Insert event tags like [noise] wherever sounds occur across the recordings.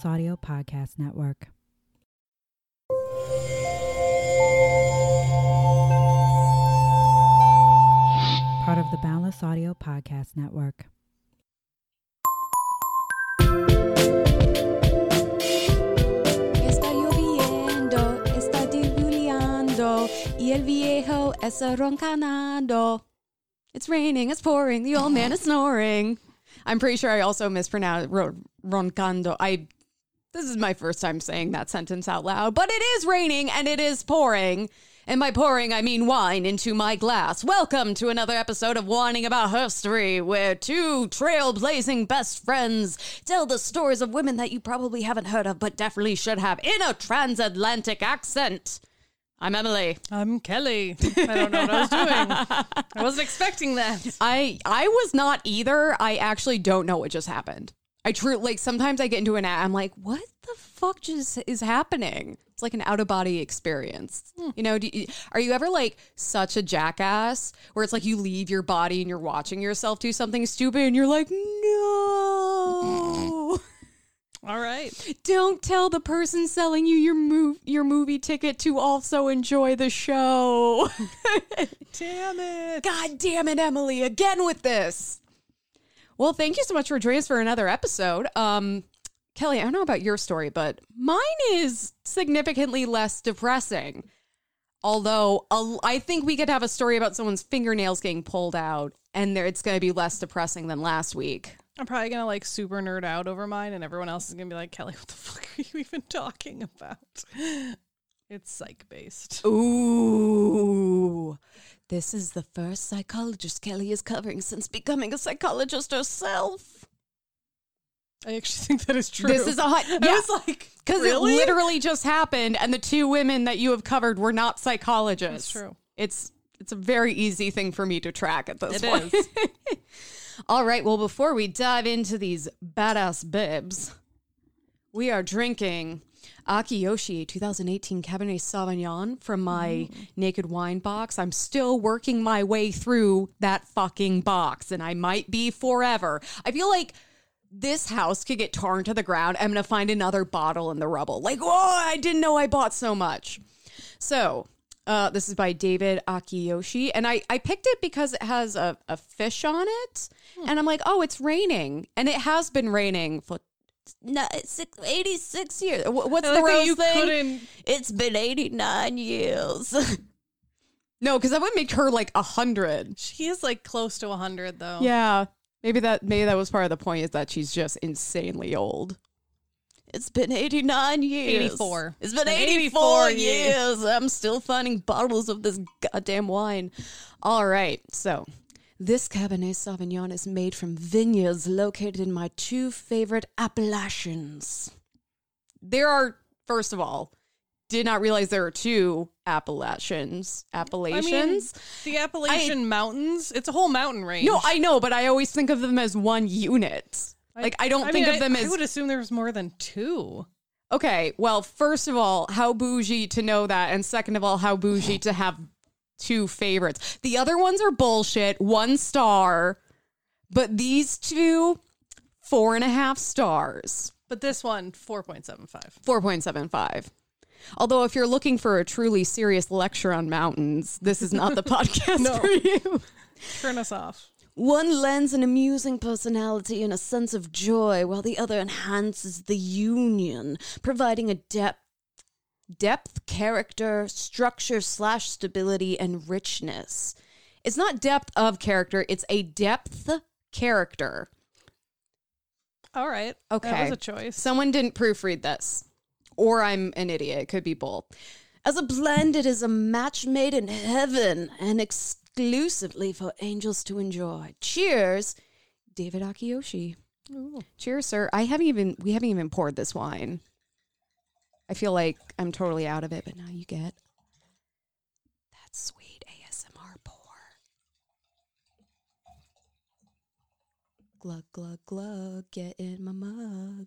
Ballas Audio Podcast Network. Part of the Ballas Audio Podcast Network. Está lloviendo, está diluviando, y el viejo está roncando. It's raining, it's pouring, the old man is snoring. I'm pretty sure I also mispronounced ro- roncando. I this is my first time saying that sentence out loud, but it is raining and it is pouring. And by pouring, I mean wine into my glass. Welcome to another episode of Wining About Herstory, where two trailblazing best friends tell the stories of women that you probably haven't heard of, but definitely should have in a transatlantic accent. I'm Emily. I'm Kelly. I don't know what I was doing. I wasn't expecting that. [laughs] I I was not either. I actually don't know what just happened. I true like sometimes I get into an act, I'm like, what the fuck just is happening? It's like an out of body experience. Hmm. You know, do you, are you ever like such a jackass where it's like you leave your body and you're watching yourself do something stupid and you're like, no. [laughs] All right. Don't tell the person selling you your move your movie ticket to also enjoy the show. [laughs] Damn it. God damn it, Emily, again with this. Well, thank you so much for joining us for another episode. Um, Kelly, I don't know about your story, but mine is significantly less depressing. Although a- I think we could have a story about someone's fingernails getting pulled out, and there it's going to be less depressing than last week. I'm probably going to like super nerd out over mine, and everyone else is going to be like, Kelly, what the [laughs] fuck are you even talking about? It's psych based. Ooh, this is the first psychologist Kelly is covering since becoming a psychologist herself. I actually think that is true. This is a hot. [laughs] I Yeah. was like, Because really? it literally just happened, and the two women that you have covered were not psychologists. That's true. It's it's a very easy thing for me to track at this It point. is. [laughs] All right. Well, before we dive into these badass bibs, we are drinking Akiyoshi 2018 Cabernet Sauvignon from my Naked Wine box. I'm still working my way through that fucking box, and I might be forever. I feel like this house could get torn to the ground. I'm gonna find another bottle in the rubble. Like, oh, I didn't know I bought so much. So, uh, this is by David Akiyoshi, and I, I picked it because it has a, a fish on it, and I'm like, oh, it's raining, and it has been raining for no, six, 86 years. What's the like rose you thing? couldn't- It's been 89 years. [laughs] no, because that would make her like a hundred. She is like close to 100, though. Yeah. Maybe that maybe that was part of the point is that she's just insanely old. It's been 89 years. 84. It's been It's been 84, 84 years. I'm still finding bottles of this goddamn wine. All right. So, this Cabernet Sauvignon is made from vineyards located in my two favorite Appalachians. There are, first of all, did not realize there are two Appalachians. I mean, Appalachians? the Appalachian Mountains, it's a whole mountain range. No, I know, but I always think of them as one unit. like I don't I think mean, of them as I would assume there's more than two. okay. Well, first of all, how bougie to know that, and second of all, how bougie to have two favorites. The other ones are bullshit. One star, but these two, four and a half stars. But this one, 4.75. 4.75. Although, if you're looking for a truly serious lecture on mountains, this is not the [laughs] podcast No. for you. Turn us off. One lends an amusing personality and a sense of joy, while the other enhances the union, providing a depth, depth, character, structure slash stability, and richness. It's not depth of character; it's a depth character. All right. Okay. That was a choice. Someone didn't proofread this, or I'm an idiot. It could be both. As a blend, it is a match made in heaven and exclusively for angels to enjoy. Cheers, David Akiyoshi. Cheers, sir. I haven't even we haven't even poured this wine. I feel like I'm totally out of it, but now you get that sweet ASMR pour. Glug glug glug, get in my mug.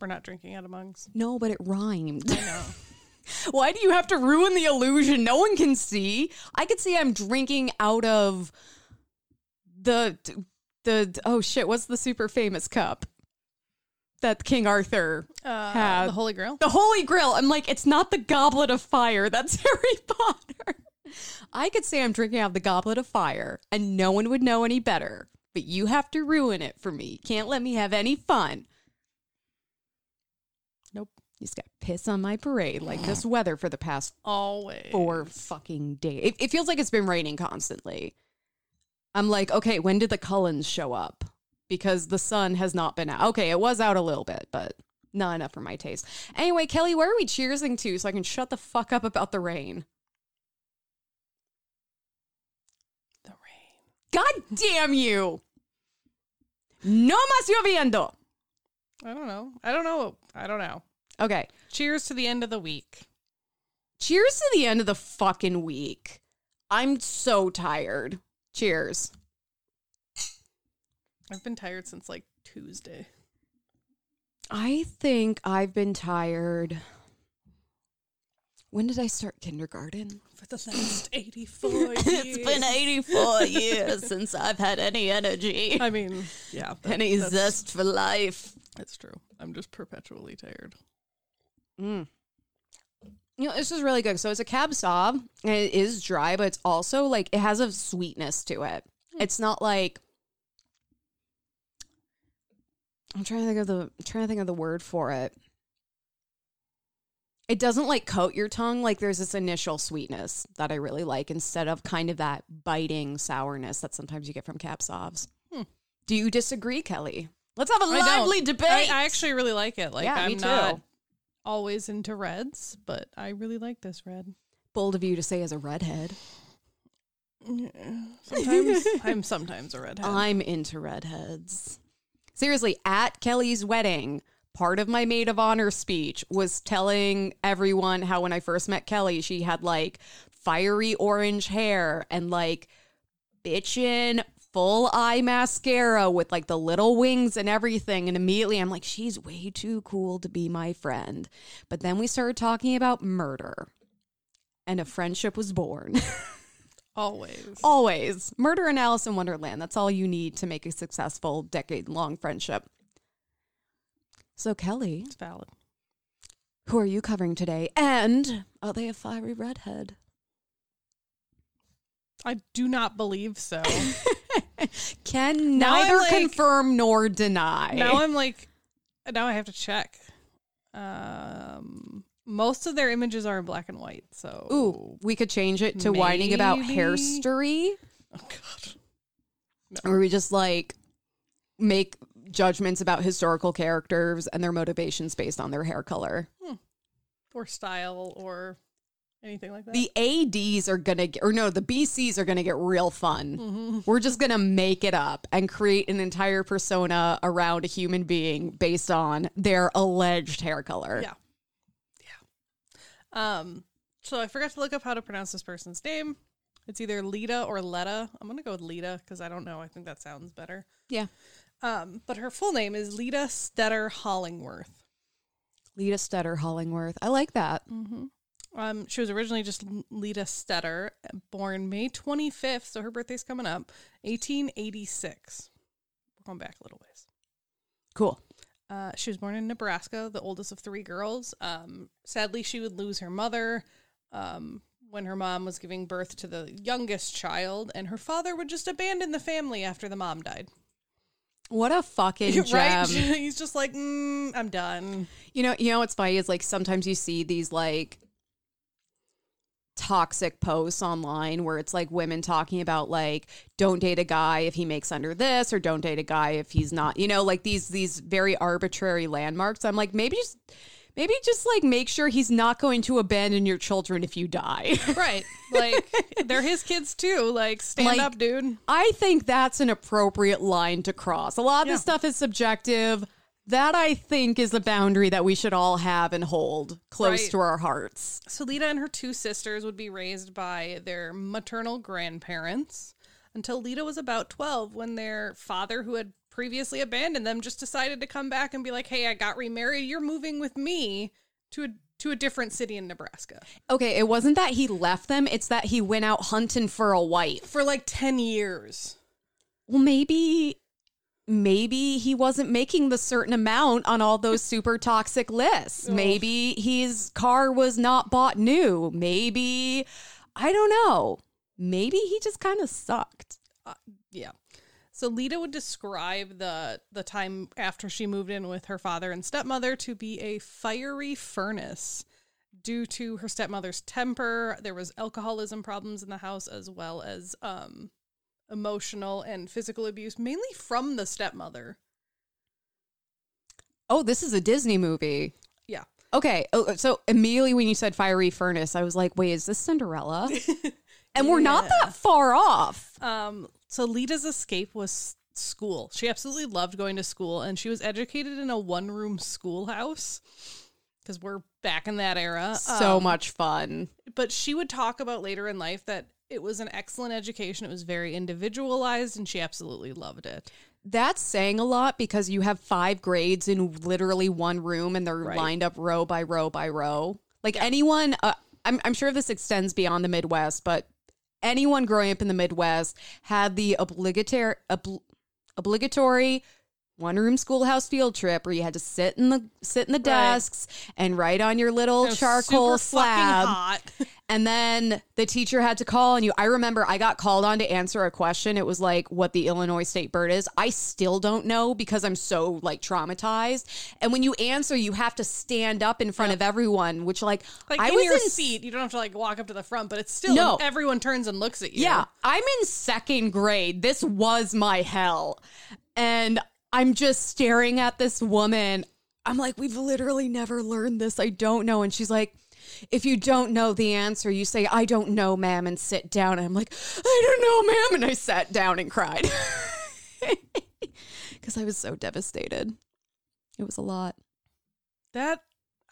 We're not drinking out of mugs. No, but it rhymed. I know. [laughs] Why do you have to ruin the illusion? No one can see. I could see I'm drinking out of the the oh shit, what's the super famous cup? That King Arthur Uh, had. the Holy Grail. The Holy Grail. I'm like, it's not the Goblet of Fire. That's [laughs] Harry Potter. I could say I'm drinking out of the Goblet of Fire and no one would know any better, but you have to ruin it for me. Can't let me have any fun. Nope. You just got piss on my parade like this [sighs] weather for the past Always. four fucking days. It, it feels like it's been raining constantly. I'm like, okay, when did the Cullens show up? Because the sun has not been out. Okay, it was out a little bit, but not enough for my taste. Anyway, Kelly, where are we cheersing to so I can shut the fuck up about the rain? The rain. God damn you! No más lloviendo. I don't know. I don't know. I don't know. Okay, Cheers to the end of the week. cheers to the end of the fucking week. I'm so tired. Cheers. I've been tired since like Tuesday. I think I've been tired. When did I start kindergarten? For the last [laughs] 84 years. 84 [laughs] years since I've had any energy, I mean, yeah. that- any zest for life. That's true. I'm just perpetually tired. Mm. You know, this is really good. So it's a cab sauv, it is dry, but it's also like it has a sweetness to it. It's not like I'm trying to think of the I'm trying to think of the word for it. It doesn't like coat your tongue. Like there's this initial sweetness that I really like instead of kind of that biting sourness that sometimes you get from cab sauvs. Hmm. Do you disagree, Kelly? Let's have a I don't. lively debate. I, I actually really like it. Like, Yeah, I'm me too. not always into reds, but I really like this red. Bold of you to say as a redhead. Sometimes I'm sometimes a redhead. I'm into redheads. Seriously, at Kelly's wedding, part of my maid of honor speech was telling everyone how when I first met Kelly, she had like fiery orange hair and like bitchin' full eye mascara with like the little wings and everything. And immediately I'm like, she's way too cool to be my friend. But then we started talking about murder. And a friendship was born. [laughs] Always. Always. Murder and Alice in Wonderland. That's all you need to make a successful decade long friendship. So, Kelly, It's valid. who are you covering today? And are they a fiery redhead? I do not believe so. [laughs] Can Now neither like- confirm nor deny. now I'm like, now I have to check. Um, most of their images are in black and white. So, Ooh, we could change it to whining about Maybe. hairstory, oh god, or we just like make judgments about historical characters and their motivations based on their hair color. or style or anything like that. The ADs are gonna get, or no, the BCs are gonna get real fun. Mm-hmm. We're just gonna make it up and create an entire persona around a human being based on their alleged hair color. Yeah. Um, so I forgot to look up how to pronounce this person's name. It's either Lita or Letta. I'm gonna go with Lita because I don't know. I think that sounds better. Yeah. Um, but her full name is Lita Stetter Hollingworth. Lita Stetter Hollingworth. I like that. Um, she was originally just Lita Stetter, born May 25th, so her birthday's coming up, 1886. We're going back a little ways. Cool. Uh, she was born in Nebraska, the oldest of three girls. Um, sadly, she would lose her mother um, when her mom was giving birth to the youngest child, and her father would just abandon the family after the mom died. What a fucking [laughs] gem. right? [laughs] He's just like, mm, I'm done. You know, you know what's funny is like sometimes you see these like toxic posts online where it's like women talking about like don't date a guy if he makes under this or don't date a guy if he's not you know like these these very arbitrary landmarks i'm like maybe just maybe just like make sure he's not going to abandon your children if you die [laughs] Right. Like, they're his kids too. Like, stand Like- up, dude. i think that's an appropriate line to cross a lot of Yeah. this stuff is subjective that i think is a boundary that we should all have and hold close Right. to our hearts So Lita and her two sisters would be raised by their maternal grandparents until Lita was about 12 when their father who had previously abandoned them just decided to come back and be like, "Hey, I got remarried. You're moving with me to a to a different city in Nebraska." Okay, it wasn't that he left them, it's that he went out hunting for a wife. For like 10 years. Well, maybe maybe he wasn't making the certain amount on all those [laughs] super toxic lists. Maybe his car was not bought new. Maybe, I don't know. Maybe he just kind of sucked. Yeah. So Lita would describe the the time after she moved in with her father and stepmother to be a fiery furnace due to her stepmother's temper. There was alcoholism problems in the house as well as um emotional and physical abuse mainly from the stepmother. Oh, this is a Disney movie. Yeah. Okay. Oh, so immediately when you said fiery furnace, I was like, wait, is this Cinderella? and we're not [laughs] that far off. Um, so Lita's escape was school. She absolutely loved going to school, and she was educated in a one-room schoolhouse because we're back in that era. So Um, much fun. but she would talk about later in life that it was an excellent education. It was very individualized, and she absolutely loved it. That's saying a lot because you have five grades in literally one room and they're Right. lined up row by row by row. Like anyone, uh, I'm, I'm sure this extends beyond the Midwest, but anyone growing up in the Midwest had the obligatory, obl- obligatory one room schoolhouse field trip where you had to sit in the sit in the desks and write on your little charcoal slab. [laughs] And then the teacher had to call on you. I remember I got called on to answer a question. It was like what the Illinois state bird is. I still don't know because I'm so like traumatized. And when you answer, you have to stand up in front of everyone, which like, Like I in was your in seat, you don't have to like walk up to the front, but it's still No. everyone turns and looks at you. Yeah, I'm in second grade. This was my hell. And I'm just staring at this woman. I'm like, we've literally never learned this. I don't know. And she's like, if you don't know the answer, you say, I don't know, ma'am, and sit down. And I'm like, I don't know, ma'am. And I sat down and cried [laughs] because I was so devastated. It was a lot. That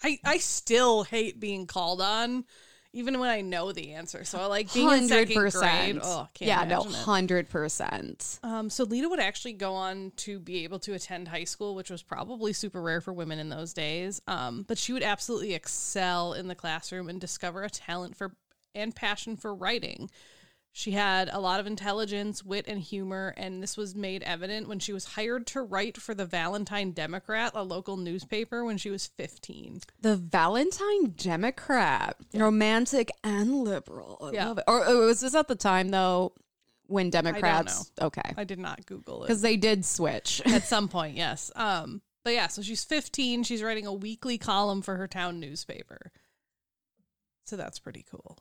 I I still hate being called on, even when I know the answer. So I like being in second grade. Oh, can't yeah, no, hundred percent. Um, so Lita would actually go on to be able to attend high school, which was probably super rare for women in those days. Um, but she would absolutely excel in the classroom and discover a talent for and passion for writing. She had a lot of intelligence, wit, and humor, and this was made evident when she was hired to write for the Valentine Democrat, a local newspaper, when she was 15. The Valentine Democrat, romantic and liberal. I Yeah. love it. Or, or was this at the time though when Democrats? Okay, I did not Google it. because they did switch. at [laughs] some point yes um but yeah so she's 15 she's writing a weekly column for her town newspaper so that's pretty cool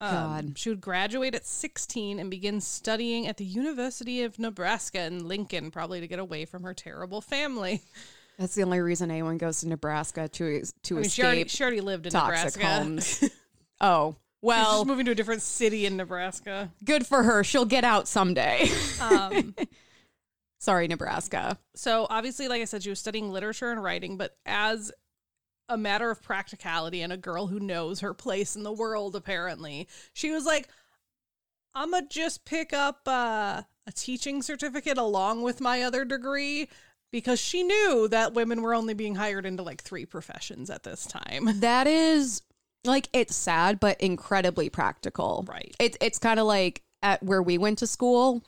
um, God. she would graduate at 16 and begin studying at the university of nebraska in lincoln probably to get away from her terrible family That's the only reason anyone goes to Nebraska to to I mean, she escape already, she already lived in toxic nebraska homes. [laughs] oh she's well, just moving to a different city in nebraska good for her. She'll get out someday. um, [laughs] Sorry, Nebraska. So obviously, like I said, she was studying literature and writing, but as a matter of practicality and a girl who knows her place in the world, apparently, she was like, I'm gonna just pick up uh, a teaching certificate along with my other degree because she knew that women were only being hired into like three professions at this time. [laughs] That is like it's sad but incredibly practical. Right. It's it's kind of like at where we went to school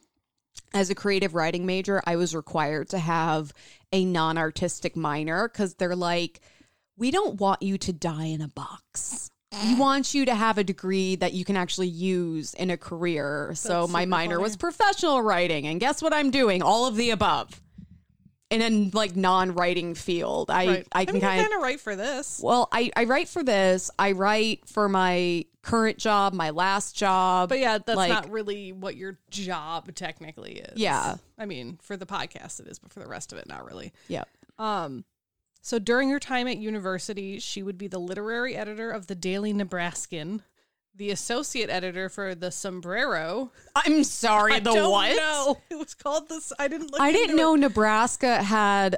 as a creative writing major, I was required to have a non-artistic minor cuz they're like we don't want you to die in a box. We want you to have a degree that you can actually use in a career. so my minor funny. was professional writing and guess what I'm doing? All of the above. In a like non-writing field. I Right. I can mean, kind of write for this. well, I, I write for this. I write for my current job, my last job. But yeah, that's like, not really what your job technically is. Yeah. I mean, for the podcast it is, but for the rest of it, not really. Yeah. Um, so during her time at university, she would be the literary editor of the Daily Nebraskan, the associate editor for the Sombrero. I'm sorry, I the don't what? know. [laughs] It was called this. I didn't look. I didn't know it. Nebraska had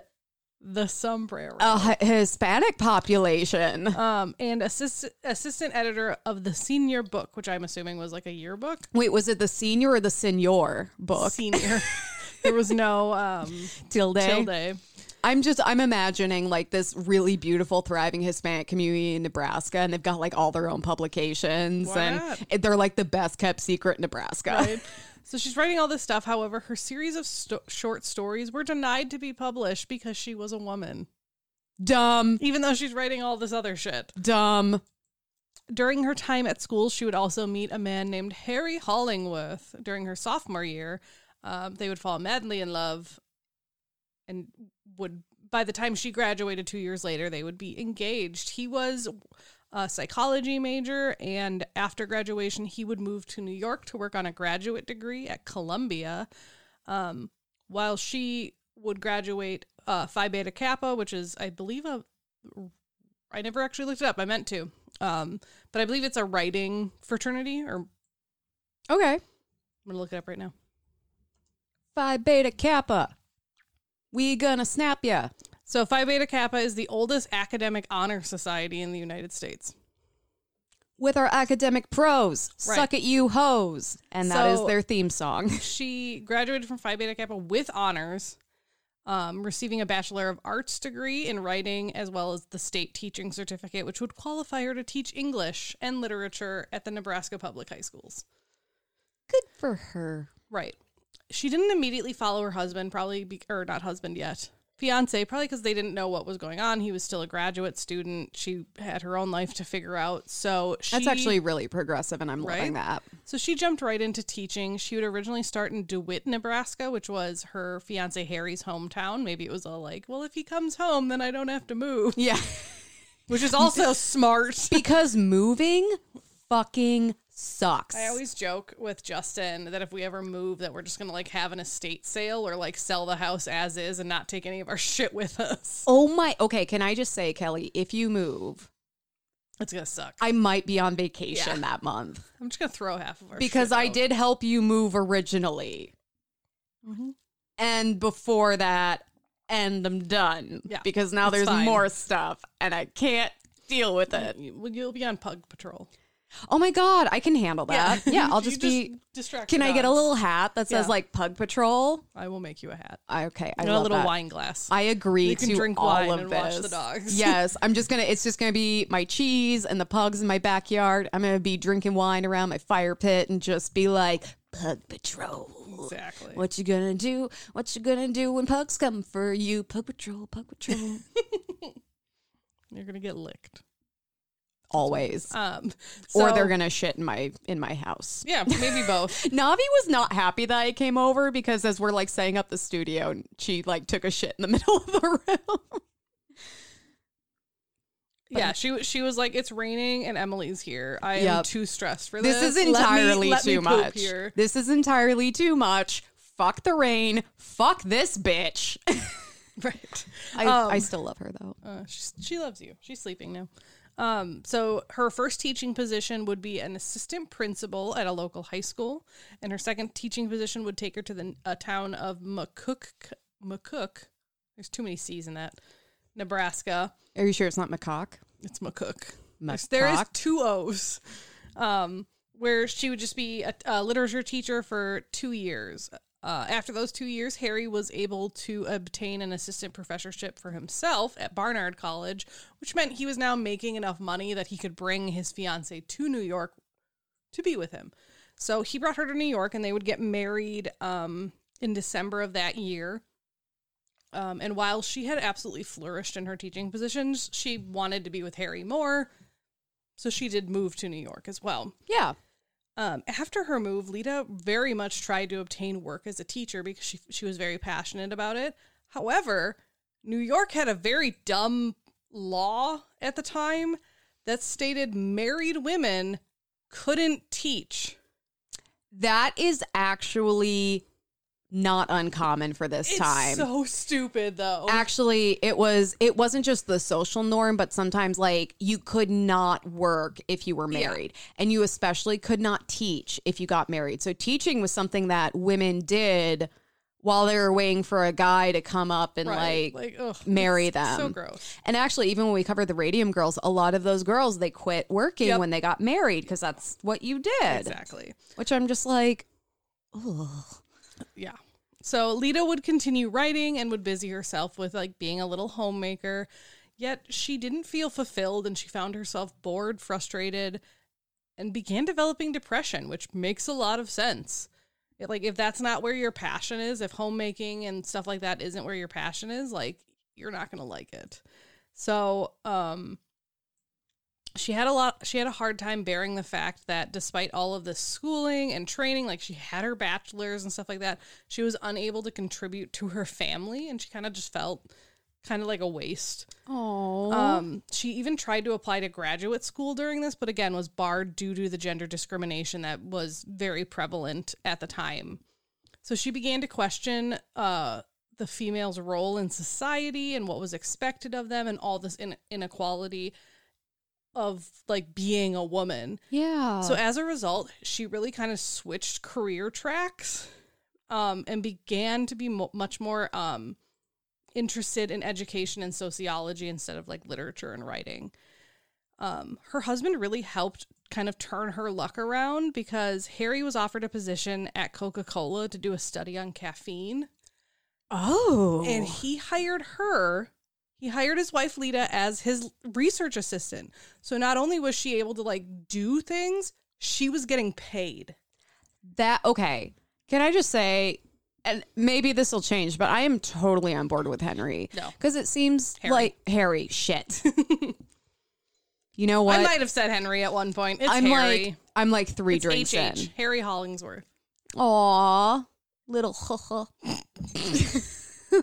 the Sombrero. a Hispanic population. um, and assist, assistant editor of the senior book, which I'm assuming was like a yearbook. Wait, was it the senior or the senior book? Senior. [laughs] there was no um, Tilde. tilde. I'm just I'm imagining like this really beautiful, thriving Hispanic community in Nebraska, and they've got like all their own publications, Why and not? they're like the best kept secret in Nebraska. Right. [laughs] So she's writing all this stuff. However, her series of sto- short stories were denied to be published because she was a woman, Dumb. even though she's writing all this other shit. Dumb. During her time at school, she would also meet a man named Harry Hollingworth. During her sophomore year, um, they would fall madly in love, and would by the time she graduated two years later, they would be engaged. He was a psychology major, and after graduation, he would move to New York to work on a graduate degree at Columbia. Um, while she would graduate uh, Phi Beta Kappa, which is, I believe, a I never actually looked it up. I meant to, um, but I believe it's a writing fraternity. Or okay, I'm gonna look it up right now. Phi Beta Kappa. We gonna snap ya. So Phi Beta Kappa is the oldest academic honor society in the United States. With our academic pros. Right. Suck at you hoes. And that is So- their theme song. [laughs] She graduated from Phi Beta Kappa with honors, um, receiving a Bachelor of Arts degree in writing, as well as the state teaching certificate, which would qualify her to teach English and literature at the Nebraska public high schools. Good for her. Right. She didn't immediately follow her husband, probably, be, or not husband yet, fiance, probably because they didn't know what was going on. He was still a graduate student. She had her own life to figure out. So she, That's actually really progressive, and I'm loving that. So she jumped right into teaching. She would originally start in DeWitt, Nebraska, which was her fiance Harry's hometown. Maybe it was all like, well, if he comes home, then I don't have to move, Yeah. which is also [laughs] smart. because moving fucking sucks. I always joke with Justin that if we ever move, that we're just gonna like have an estate sale or like sell the house as is and not take any of our [laughs] shit with us. Oh my. Okay, can I just say, Kelly, if you move, It's gonna suck. I might be on vacation Yeah. that month I'm just gonna throw half of our because I out. did help you move originally. Mm-hmm. And before that, and I'm done. Yeah, Because now it's there's fine. more stuff and I can't deal with it. You- You'll be on pug patrol. Oh my God, I can handle that. [laughs] Yeah, I'll You just be. distracted. Can I get a little hat that says Yeah. like Pug Patrol? I will make you a hat. I, okay, I And a love little that. wine glass. I agree You can to drink all wine of and this. watch the dogs. [laughs] yes, I'm just gonna. It's just gonna be my cheese and the pugs in my backyard. I'm gonna be drinking wine around my fire pit and just be like, Pug Patrol. exactly. What you gonna do? What you gonna do when pugs come for you? Pug Patrol, Pug Patrol. [laughs] You're gonna get licked. Always. Um, or they're gonna shit in my in my house. Yeah, maybe both. [laughs] Navi was not happy that I came over because as we're like setting up the studio, she like took a shit in the [laughs] middle of the room. yeah, she was- she was like, "It's raining and Emily's here. I am too stressed for this. This is Let me- entirely let too much. Here. This is entirely too much. Fuck the rain. Fuck this bitch. [laughs] Right. I, Um, I still love her though. Uh, she's, she loves you. She's sleeping now. Um, so her first teaching position would be an assistant principal at a local high school, and her second teaching position would take her to the a town of McCook. McCook. There's too many C's in that. Nebraska. Are you sure it's not McCook? It's McCook. There's- There is two O's. Um, where she would just be a, a literature teacher for two years. Uh, after those two years, Harry was able to obtain an assistant professorship for himself at Barnard College, which meant he was now making enough money that he could bring his fiancee to New York to be with him. So he brought her to New York, and they would get married um, in December of that year. Um, and while she had absolutely flourished in her teaching positions, she wanted to be with Harry more. So she did move to New York as well. Yeah. Um, after her move, Lita very much tried to obtain work as a teacher because she, she was very passionate about it. However, New York had a very dumb law at the time that stated married women couldn't teach. That is actually not uncommon for this It's time. so stupid, though. Actually, it was it wasn't just the social norm, but sometimes like you could not work if you were Yeah. married. And you especially could not teach if you got married. So teaching was something that women did while they were waiting for a guy to come up and Right. like, ugh, marry them. So gross. And actually, even when we covered the Radium Girls, a lot of those girls they quit working Yep. when they got married because that's what you did. Exactly. Which I'm just like, oh, Yeah. So Lita would continue writing and would busy herself with like being a little homemaker. Yet she didn't feel fulfilled and she found herself bored, frustrated, and began developing depression, which makes a lot of sense. It- like if that's not where your passion is, if homemaking and stuff like that isn't where your passion is, like you're not going to like it. So, um she had a lot she had a hard time bearing the fact that despite all of the schooling and training like she had her bachelor's and stuff like that she was unable to contribute to her family and she kind of just felt kind of like a waste Oh. um, she even tried to apply to graduate school during this, but again was barred due to the gender discrimination that was very prevalent at the time. So she began to question uh, the female's role in society and what was expected of them, and all this in- inequality of like being a woman. yeah. So as a result, she really kind of switched career tracks um, and began to be mo- much more um, interested in education and sociology instead of like literature and writing. Um, her husband really helped kind of turn her luck around because Harry was offered a position at Coca Cola to do a study on caffeine oh. and he hired her he hired his wife lita as his research assistant so not only was she able to like do things she was getting paid that okay. Can I just say and maybe this will change, but I am totally on board with Henry. No. Because it seems Harry. like Harry, shit. [laughs] you know what? i might have said henry at one point it's I'm harry like I'm like three it's drinks HH, in. harry hollingsworth Aw. Little. [laughs] [laughs]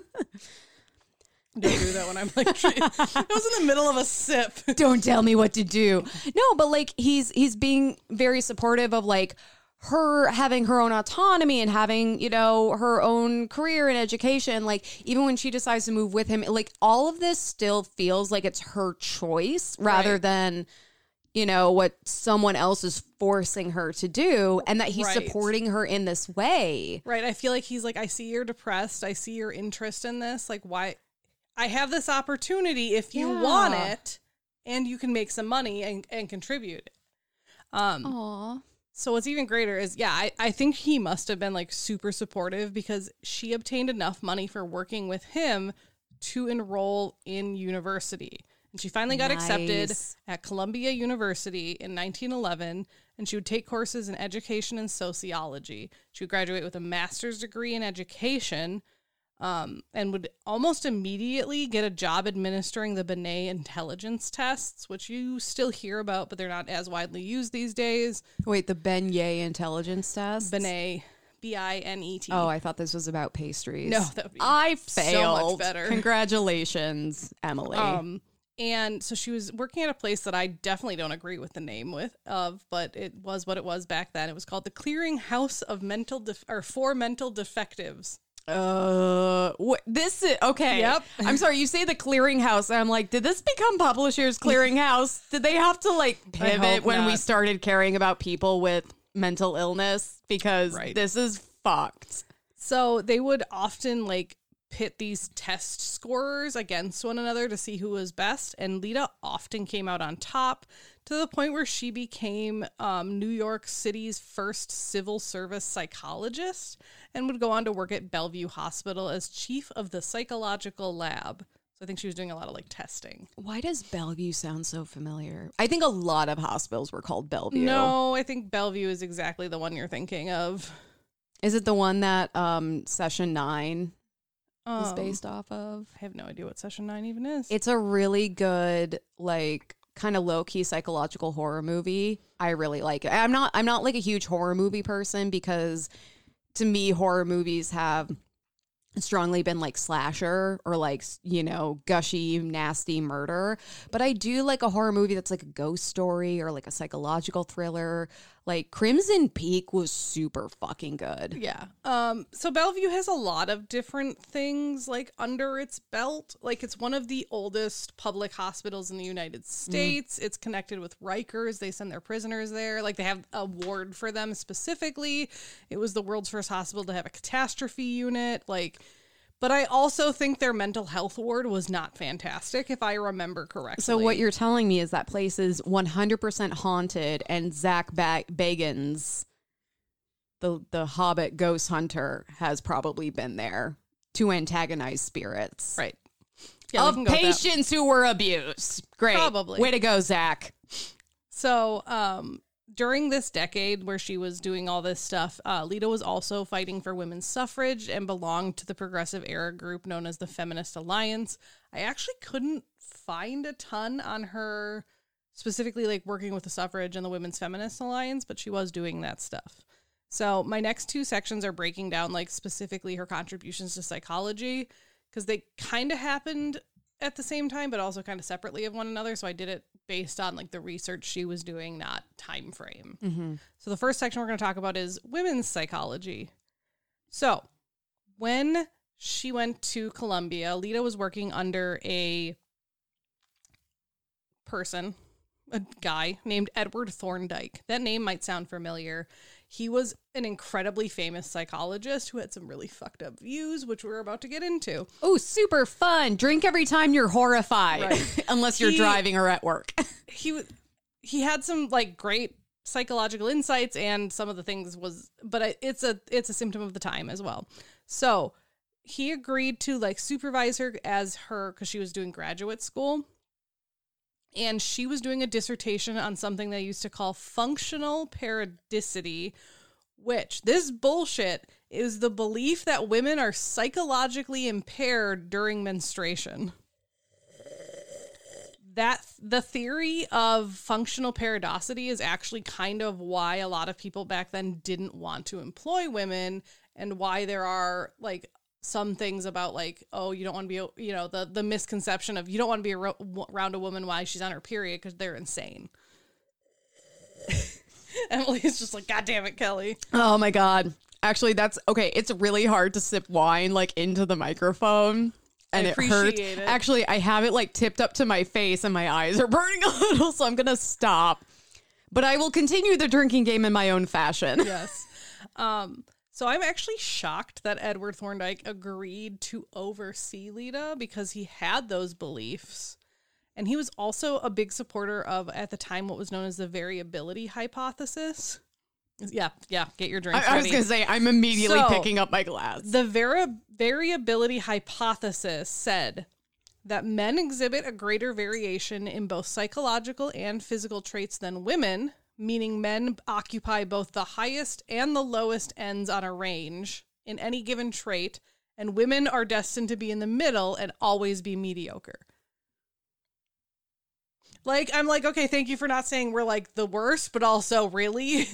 don't do that when i'm like i [laughs] was in the middle of a sip [laughs] don't tell me what to do. No, but like he's he's being very supportive of like her having her own autonomy and having, you know, her own career and education. Like even when she decides to move with him, like all of this still feels like it's her choice rather Right. than you know what someone else is forcing her to do and that he's Right. supporting her in this way. Right. I feel like he's like, I see you're depressed. I see your interest in this. Like, why? I have this opportunity if you Yeah. want it and you can make some money and, and contribute. Um, Aw. so what's even greater is, yeah, I, I think he must have been like super supportive because she obtained enough money for working with him to enroll in university. And she finally got accepted at Columbia University in 1911, and she would take courses in education and sociology. She would graduate with a master's degree in education um, and would almost immediately get a job administering the Binet intelligence tests, which you still hear about, but they're not as widely used these days. Wait, the Ye intelligence test? Binet, B I N E T. Oh, I thought this was about pastries. No, that would be I so much failed. better. [laughs] Congratulations, Emily. Um, and so she was working at a place that I definitely don't agree with the name with of, but it was what it was back then. It was called the Clearing House of Mental Def- or for Mental Defectives. Uh, wh- this is okay. Yep. I'm sorry. You say the clearinghouse, and I'm like, did this become Publishers [laughs] Clearinghouse? did they have to like pivot when we started caring about people with mental illness? Because Right. this is fucked. So they would often like pit these test scorers against one another to see who was best. And Lita often came out on top to the point where she became um, New York City's first civil service psychologist and would go on to work at Bellevue Hospital as chief of the psychological lab. So I think she was doing a lot of like testing. Why does Bellevue sound so familiar? I think a lot of hospitals were called Bellevue. No, I think Bellevue is exactly the one you're thinking of. Is it the one that um Session Nine is Um, based off of? I have no idea what session nine even is. It's a really good, like, kind of low key psychological horror movie. I really like it. I'm not. I'm not like a huge horror movie person because, to me, horror movies have strongly been like slasher or like you know gushy nasty murder but i do like a horror movie that's like a ghost story or like a psychological thriller like crimson peak was super fucking good Yeah. Um so Bellevue has a lot of different things like under its belt. Like it's one of the oldest public hospitals in the United States. It's connected with Rikers. They send their prisoners there. Like they have a ward for them specifically. It was the world's first hospital to have a catastrophe unit. Like but I also think their mental health ward was not fantastic if I remember correctly. So what you're telling me is that place is 100% haunted, and Zach ba- Bagans, the the Hobbit ghost hunter, has probably been there to antagonize spirits right. Yeah, of can go with that. patients who were abused. Great, Probably. way to go, Zach. So, um, during this decade where she was doing all this stuff, uh, Lita was also fighting for women's suffrage and belonged to the progressive era group known as the Feminist Alliance. I actually couldn't find a ton on her specifically like working with the suffrage and the Women's Feminist Alliance, but she was doing that stuff. So my next two sections are breaking down like specifically her contributions to psychology because they kind of happened at the same time but also kind of separately of one another. So i did it based on like the research she was doing not time frame. Mm-hmm. So the first section we're going to talk about is women's psychology. So when she went to columbia lita was working under a person a guy named edward thorndike. That name might sound familiar he was an incredibly famous psychologist who had some really fucked up views which we're about to get into Oh, super fun. Drink every time you're horrified, Right. [laughs] unless you're He- driving or at work. [laughs] he he had some like great psychological insights and some of the things was but it's a it's a symptom of the time as well so he agreed to like supervise her as her because she was doing graduate school and she was doing a dissertation on something they used to call functional periodicity which this bullshit is the belief that women are psychologically impaired during menstruation. That the theory of functional periodicity is actually kind of why a lot of people back then didn't want to employ women and why there are like some things about like oh you don't want to be you know the the misconception of you don't want to be around a woman while she's on her period because they're insane [laughs] emily's just like god damn it kelly oh my god. Actually, that's okay. It's really hard to sip wine like into the microphone. And it hurts. it. Actually, I have it like tipped up to my face and my eyes are [laughs] burning a little, so I'm gonna stop. But I will continue the drinking game in my own fashion. yes. Um, so I'm actually shocked that Edward Thorndike agreed to oversee Lita because he had those beliefs. And he was also a big supporter of, at the time, what was known as the variability hypothesis. Yeah, yeah, get your drinks I, I was gonna say I'm immediately So- picking up my glass. The vari- variability hypothesis said that men exhibit a greater variation in both psychological and physical traits than women, meaning men occupy both the highest and the lowest ends on a range in any given trait, and women are destined to be in the middle and always be mediocre. Like, I'm like, okay, thank you for not saying we're like the worst, but also really.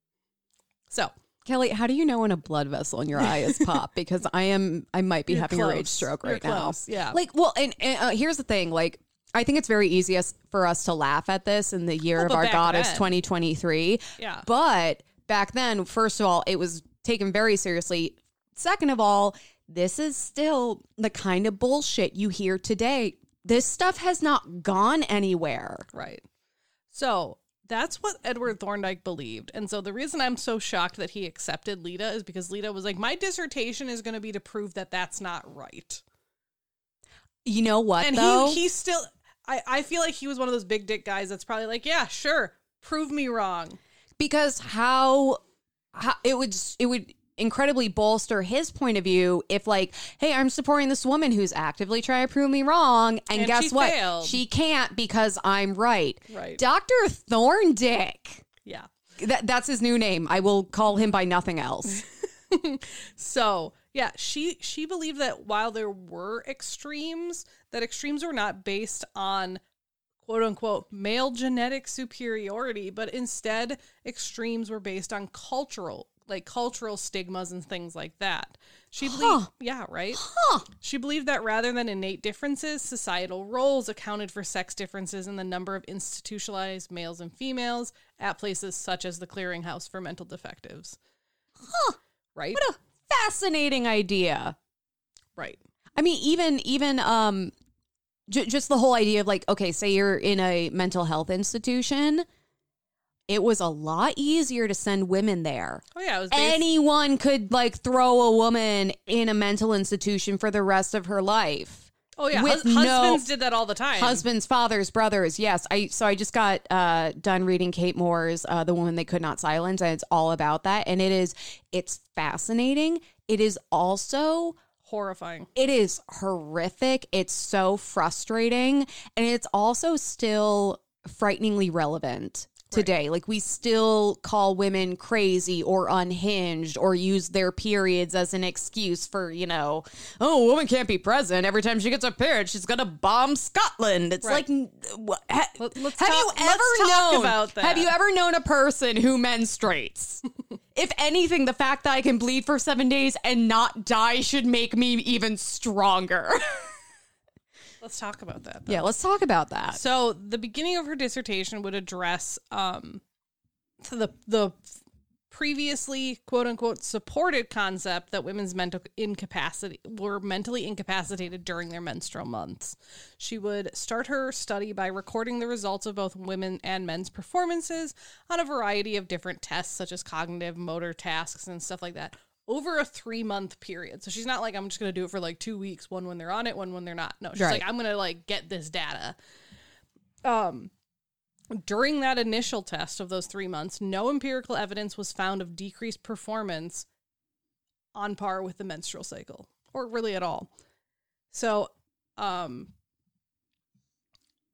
[laughs] so, Kelly, how do you know when a blood vessel in your eye is popped? [laughs] Because I am, I might be You're having a rage close. stroke You're right now. close, yeah. Like, well, and, and uh, here's the thing. Like, I think it's very easy for us to laugh at this in the year Well, of our goddess then- 2023. Yeah. But back then, first of all, it was taken very seriously. Second of all, this is still the kind of bullshit you hear today. This stuff has not gone anywhere. Right. So that's what Edward Thorndike believed. And so the reason I'm so shocked that he accepted Lita is because Lita was like, my dissertation is going to be to prove that that's not right. You know what, and though? he, he still, I, I feel like he was one of those big dick guys that's probably like, yeah, sure, prove me wrong. because how, how it would it would incredibly bolster his point of view if like hey i'm supporting this woman who's actively trying to prove me wrong and, And guess she what failed. she can't because i'm right Right. dr thorndick Yeah. that, that's his new name i will call him by nothing else [laughs] So yeah, she she believed that while there were extremes, that extremes were not based on quote unquote male genetic superiority, but instead extremes were based on cultural like cultural stigmas and things like that. She believed Huh. yeah, right? huh She believed that rather than innate differences, societal roles accounted for sex differences in the number of institutionalized males and females at places such as the clearinghouse for mental defectives. huh Right? what a fascinating idea right. I mean, even even um, j- just the whole idea of like, okay, say you're in a mental health institution, it was a lot easier to send women there. Oh yeah, it was based, Anyone could like throw a woman in a mental institution for the rest of her life. Oh yeah, hus- no- husbands did that all the time. Husbands, fathers, brothers. Yes, I. So I just got uh, done reading Kate Moore's uh, "The Woman They Could Not Silence," and it's all about that. And it is, it's fascinating. It is also horrifying. it is horrific. It's so frustrating. And it's also still frighteningly relevant today. Like we still call women crazy or unhinged or use their periods as an excuse for, you know, oh, a woman can't be president. Every time she gets a period, she's going to bomb Scotland. It's Right. like ha- have you ever let's talk known about that. Have you ever known a person who menstruates? [laughs] if anything, the fact that I can bleed for 7 days and not die should make me even stronger. [laughs] Let's talk about that. though. yeah, let's talk about that. So the beginning of her dissertation would address um, the the previously quote unquote supported concept that women's mental incapacity were mentally incapacitated during their menstrual months. She would start her study by recording the results of both women and men's performances on a variety of different tests such as cognitive motor tasks and stuff like that over a 3 month period. So she's not like I'm just going to do it for like 2 weeks, one when they're on it, one when they're not. No, she's Right. like I'm going to like get this data. Um during that initial test of those three months, no empirical evidence was found of decreased performance on par with the menstrual cycle, or really at all. So, um,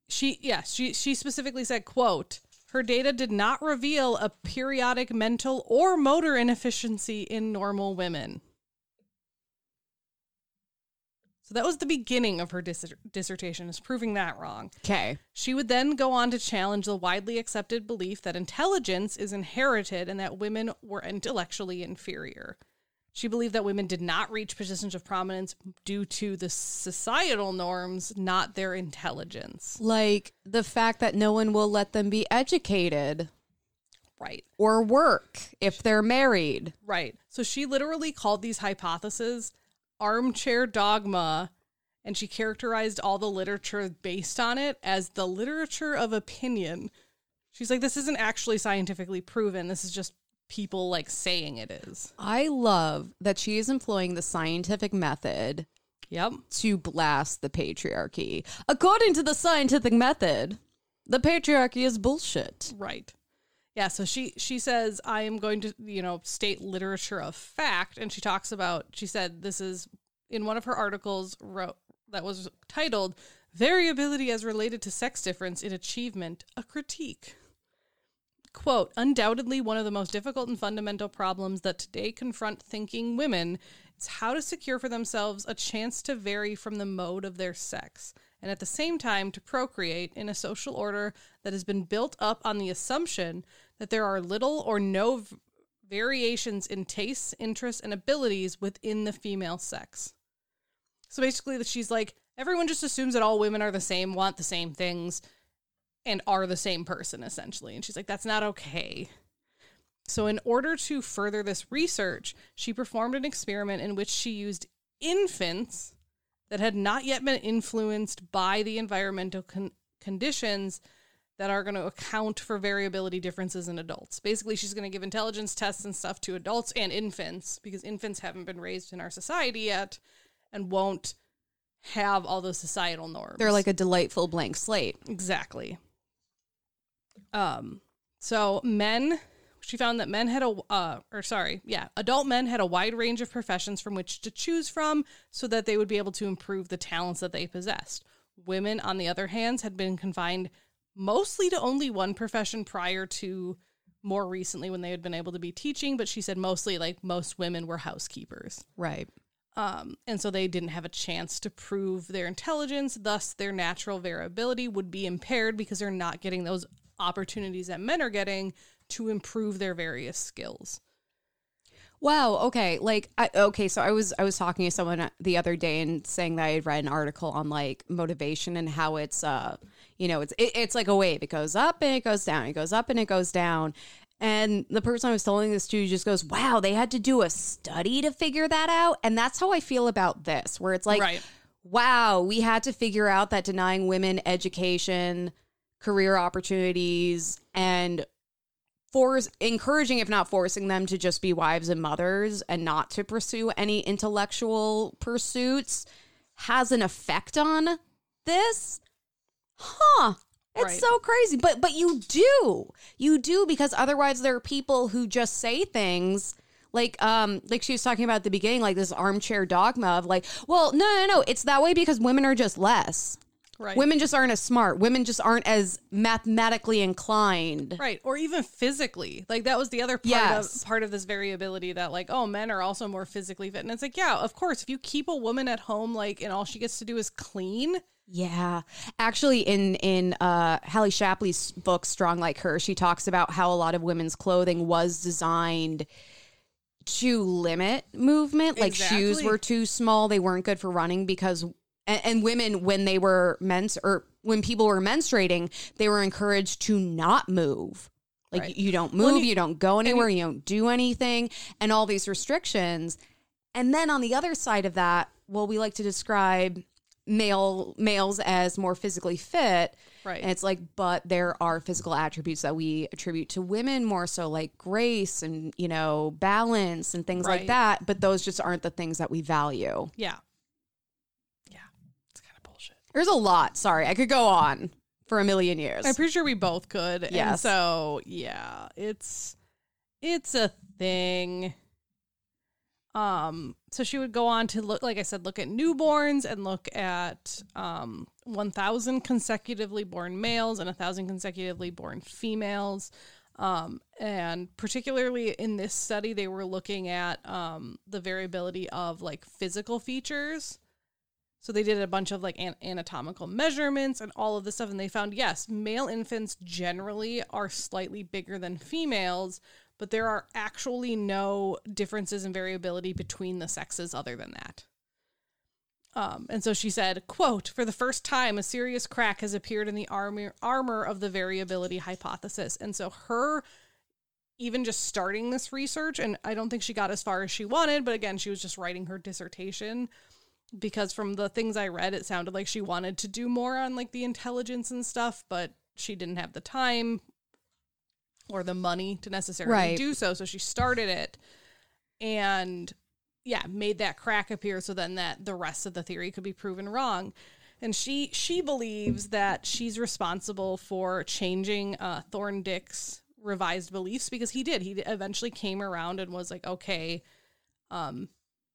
she, yeah, she, she specifically said, quote, her data did not reveal a periodic mental or motor inefficiency in normal women. So that was the beginning of her dis- dissertation, is proving that wrong. Okay. She would then go on to challenge the widely accepted belief that intelligence is inherited and that women were intellectually inferior. She believed that women did not reach positions of prominence due to the societal norms, not their intelligence. Like the fact that no one will let them be educated Right. or work if they're married. Right. So she literally called these hypotheses armchair dogma, and she characterized all the literature based on it as the literature of opinion. She's like, this isn't actually scientifically proven. This is just people like saying it is. I love that she is employing the scientific method Yep. to blast the patriarchy. According to the scientific method, the patriarchy is bullshit. Right. Yeah, so she she says I am going to, you know, state literature of fact and she talks about she said this is in one of her articles wrote that was titled Variability as related to sex difference in achievement, a critique. Quote, undoubtedly one of the most difficult and fundamental problems that today confront thinking women is how to secure for themselves a chance to vary from the mode of their sex and at the same time to procreate in a social order that has been built up on the assumption that there are little or no v- variations in tastes, interests, and abilities within the female sex. So basically, she's like, everyone just assumes that all women are the same, want the same things, and are the same person, essentially. And she's like, that's not okay. So, in order to further this research, she performed an experiment in which she used infants that had not yet been influenced by the environmental con- conditions that are going to account for variability differences in adults. Basically, she's going to give intelligence tests and stuff to adults and infants because infants haven't been raised in our society yet and won't have all those societal norms. They're like a delightful blank slate. Exactly. Um, so men, she found that men had a, uh, or sorry, yeah, adult men had a wide range of professions from which to choose from so that they would be able to improve the talents that they possessed. Women, on the other hand, had been confined mostly to only one profession prior to more recently when they had been able to be teaching, but she said mostly like most women were housekeepers. Right. Um, and so they didn't have a chance to prove their intelligence. Thus, their natural variability would be impaired because they're not getting those opportunities that men are getting to improve their various skills. Wow. Okay. Like, I, okay. So I was I was talking to someone the other day and saying that I had read an article on like motivation and how it's uh you know it's it, it's like a wave. It goes up and it goes down. It goes up and it goes down. And the person I was telling this to just goes, "Wow, they had to do a study to figure that out." And that's how I feel about this, where it's like, Right. wow, we had to figure out that denying women education, career opportunities, and force encouraging if not forcing them to just be wives and mothers and not to pursue any intellectual pursuits has an effect on this? Huh. It's Right. so crazy. But but you do. You do because otherwise there are people who just say things like um like she was talking about at the beginning like this armchair dogma of like well no no no. It's that way because women are just less Right. Women just aren't as smart. Women just aren't as mathematically inclined. Right. Or even physically. Like that was the other part Yes. of part of this variability that like, oh, men are also more physically fit. And it's like, yeah, of course, if you keep a woman at home like and all she gets to do is clean, Yeah. Actually in in uh Hallie Shapley's book Strong Like Her, she talks about how a lot of women's clothing was designed to limit movement. Like shoes were too small, they weren't good for running because and, and women when they were mens or when people were menstruating, they were encouraged to not move. Like Right. you don't move, and you- you don't go anywhere, you don't do anything, and all these restrictions. And then on the other side of that, well, we like to describe male males as more physically fit. Right. And it's like, but there are physical attributes that we attribute to women more so like grace and, you know, balance and things like that. But those just aren't the things that we value. Yeah. It's kind of bullshit. There's a lot. Sorry. I could go on for a million years. I'm pretty sure we both could. And Yes. so yeah, it's it's a thing. Um, so she would go on to look, like I said, look at newborns and look at um 1,000 consecutively born males and 1,000 consecutively born females. Um, and particularly in this study, they were looking at um, the variability of like physical features. So they did a bunch of like an- anatomical measurements and all of this stuff, and they found yes, male infants generally are slightly bigger than females, but there are actually no differences in variability between the sexes other than that. Um, and so she said, quote, for the first time, a serious crack has appeared in the armor, armor of the variability hypothesis. And so her even just starting this research, and I don't think she got as far as she wanted, but again, she was just writing her dissertation because from the things I read, it sounded like she wanted to do more on like the intelligence and stuff, but she didn't have the time or the money to necessarily Right. do so. So she started it and yeah, made that crack appear so then that the rest of the theory could be proven wrong. And she she believes that she's responsible for changing uh, Thorndike's revised beliefs because he did. He eventually came around and was like, okay, um,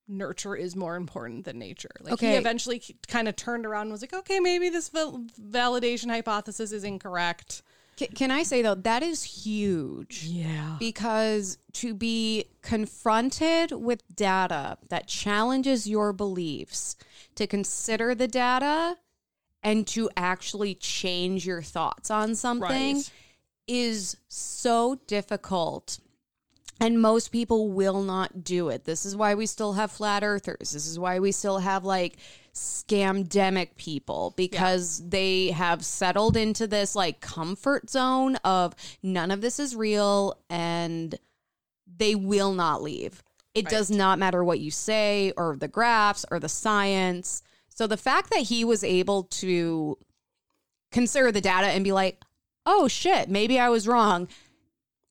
nurture is more important than nature. Like he eventually kind of turned around and was like, okay, maybe this val- validation hypothesis is incorrect. Can, can I say though, that is huge. Yeah. because to be confronted with data that challenges your beliefs, to consider the data and to actually change your thoughts on something Right. is so difficult. And most people will not do it. This is why we still have flat earthers. This is why we still have like scamdemic people because they have settled into this like comfort zone of none of this is real and they will not leave. It does not matter what you say or the graphs or the science. So the fact that he was able to consider the data and be like, "Oh shit, maybe I was wrong."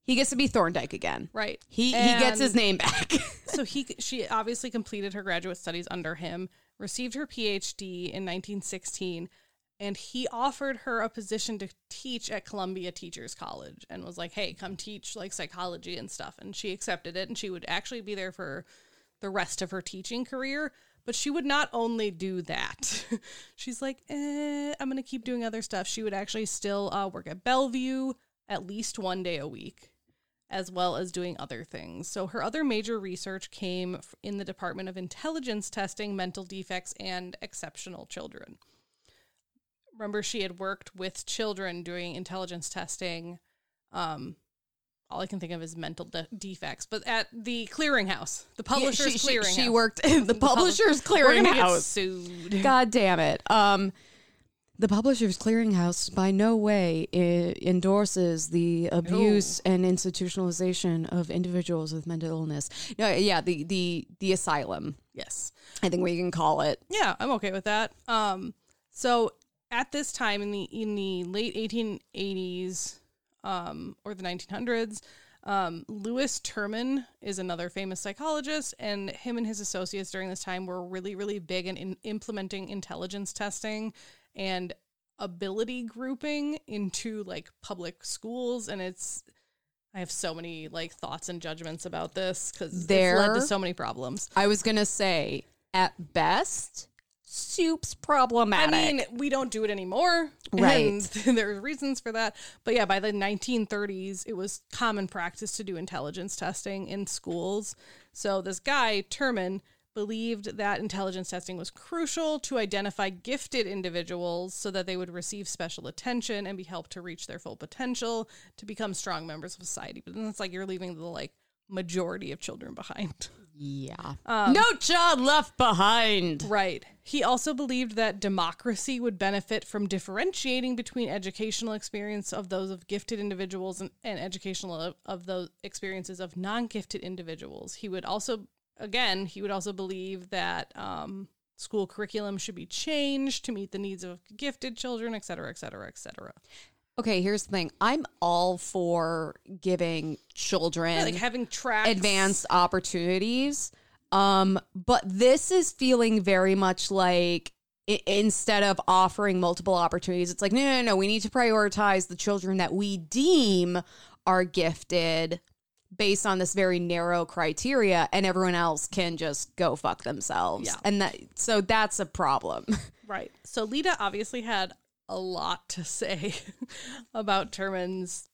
He gets to be Thorndike again. Right. He he gets his name back. [laughs] so he she obviously completed her graduate studies under him, received her PhD in 1916, and he offered her a position to teach at Columbia Teachers College and was like, "Hey, come teach like psychology and stuff." And she accepted it and she would actually be there for the rest of her teaching career, but she would not only do that. [laughs] She's like, eh, I'm going to keep doing other stuff. She would actually still uh, work at Bellevue at least one day a week as well as doing other things. So her other major research came in the Department of Intelligence testing mental defects and exceptional children. Remember, she had worked with children doing intelligence testing. Um, all I can think of is mental de- defects, but at the clearinghouse, the publisher's she, she, clearinghouse. she worked in [laughs] the publisher's We're get clearinghouse. sued. God damn it. Um, the Publishers Clearinghouse by no way endorses the abuse and institutionalization of individuals with mental illness. No, yeah, the the the asylum. Yes. I think we can call it. Yeah, I'm okay with that. Um, so at this time in the in the late 1880s, um, or the 1900s, um, Lewis Terman is another famous psychologist, and him and his associates during this time were really, really big in, in implementing intelligence testing and ability grouping into like public schools. And it's, I have so many like thoughts and judgments about this because there led to so many problems. I was gonna say, at best, soup's problematic. I mean, we don't do it anymore. Right. [laughs] And there's reasons for that. But yeah, by the 1930s, it was common practice to do intelligence testing in schools. So this guy, Terman, believed that intelligence testing was crucial to identify gifted individuals so that they would receive special attention and be helped to reach their full potential to become strong members of society. But then it's like you're leaving the like majority of children behind. yeah. Um, no child left behind. Right. He also believed that democracy would benefit from differentiating between educational experience of those of gifted individuals and, and educational of, of those experiences of non-gifted individuals. He would also, again, he would also believe that um, school curriculum should be changed to meet the needs of gifted children, et cetera, et cetera, et cetera. Okay, here's the thing. I'm all for giving children like having tracks. advanced opportunities. Um, but this is feeling very much like i- instead of offering multiple opportunities, it's like, no, no, no, we need to prioritize the children that we deem are gifted based on this very narrow criteria and everyone else can just go fuck themselves. Yeah. And that so that's a problem. [laughs] Right. So Leta obviously had a lot to say [laughs] about Terman's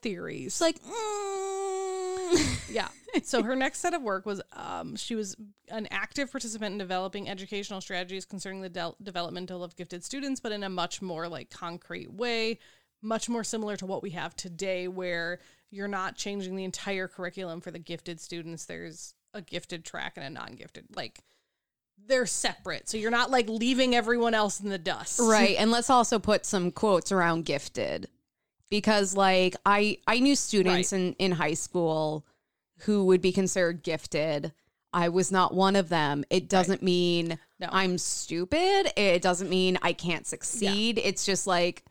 theories. It's like mm. Yeah. So her next set of work was um, she was an active participant in developing educational strategies concerning the del developmental of gifted students, but in a much more like concrete way, much more similar to what we have today, where you're not changing the entire curriculum for the gifted students. There's a gifted track and a non-gifted. Like they're separate, so you're not like leaving everyone else in the dust. Right. [laughs] And let's also put some quotes around gifted. Because like I I knew students Right. in, in high school who would be considered gifted. I was not one of them. It doesn't mean No. I'm stupid. It doesn't mean I can't succeed. It's just like,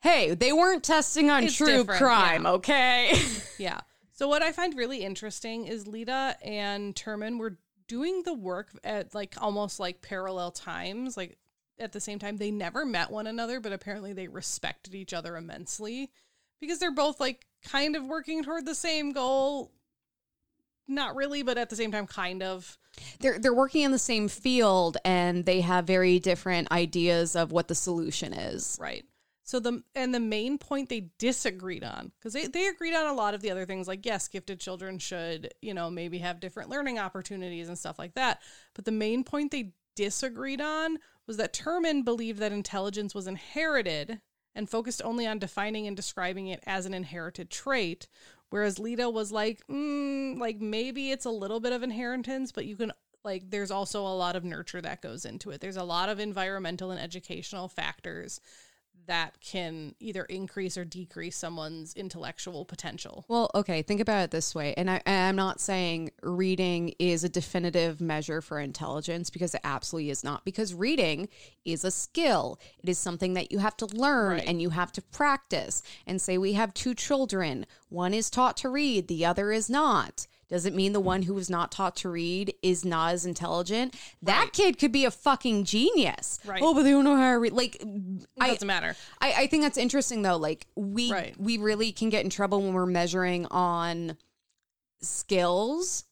hey, they weren't testing on It's true crime, yeah. okay? [laughs] Yeah. So what I find really interesting is Leta and Terman were doing the work at like almost like parallel times, like at the same time. They never met one another, but apparently they respected each other immensely because they're both like kind of working toward the same goal. Not really, but at the same time, kind of. they're they're working in the same field and they have very different ideas of what the solution is. Right. So the and the main point they disagreed on because they, they agreed on a lot of the other things like yes gifted children should you know maybe have different learning opportunities and stuff like that. But the main point they disagreed on was that Terman believed that intelligence was inherited and focused only on defining and describing it as an inherited trait whereas Leta was like mm, like maybe it's a little bit of inheritance but you can like there's also a lot of nurture that goes into it. There's a lot of environmental and educational factors that can either increase or decrease someone's intellectual potential. Well, okay, think about it this way. And I, I'm not saying reading is a definitive measure for intelligence because it absolutely is not. Because reading is a skill, it is something that you have to learn Right. and you have to practice. And say we have two children, one is taught to read, the other is not. Does it mean the one who was not taught to read is not as intelligent? That Right. kid could be a fucking genius. Right. Oh, but they don't know how to read. Like, It I, doesn't matter. I, I think that's interesting though. Like we Right. we really can get in trouble when we're measuring on skills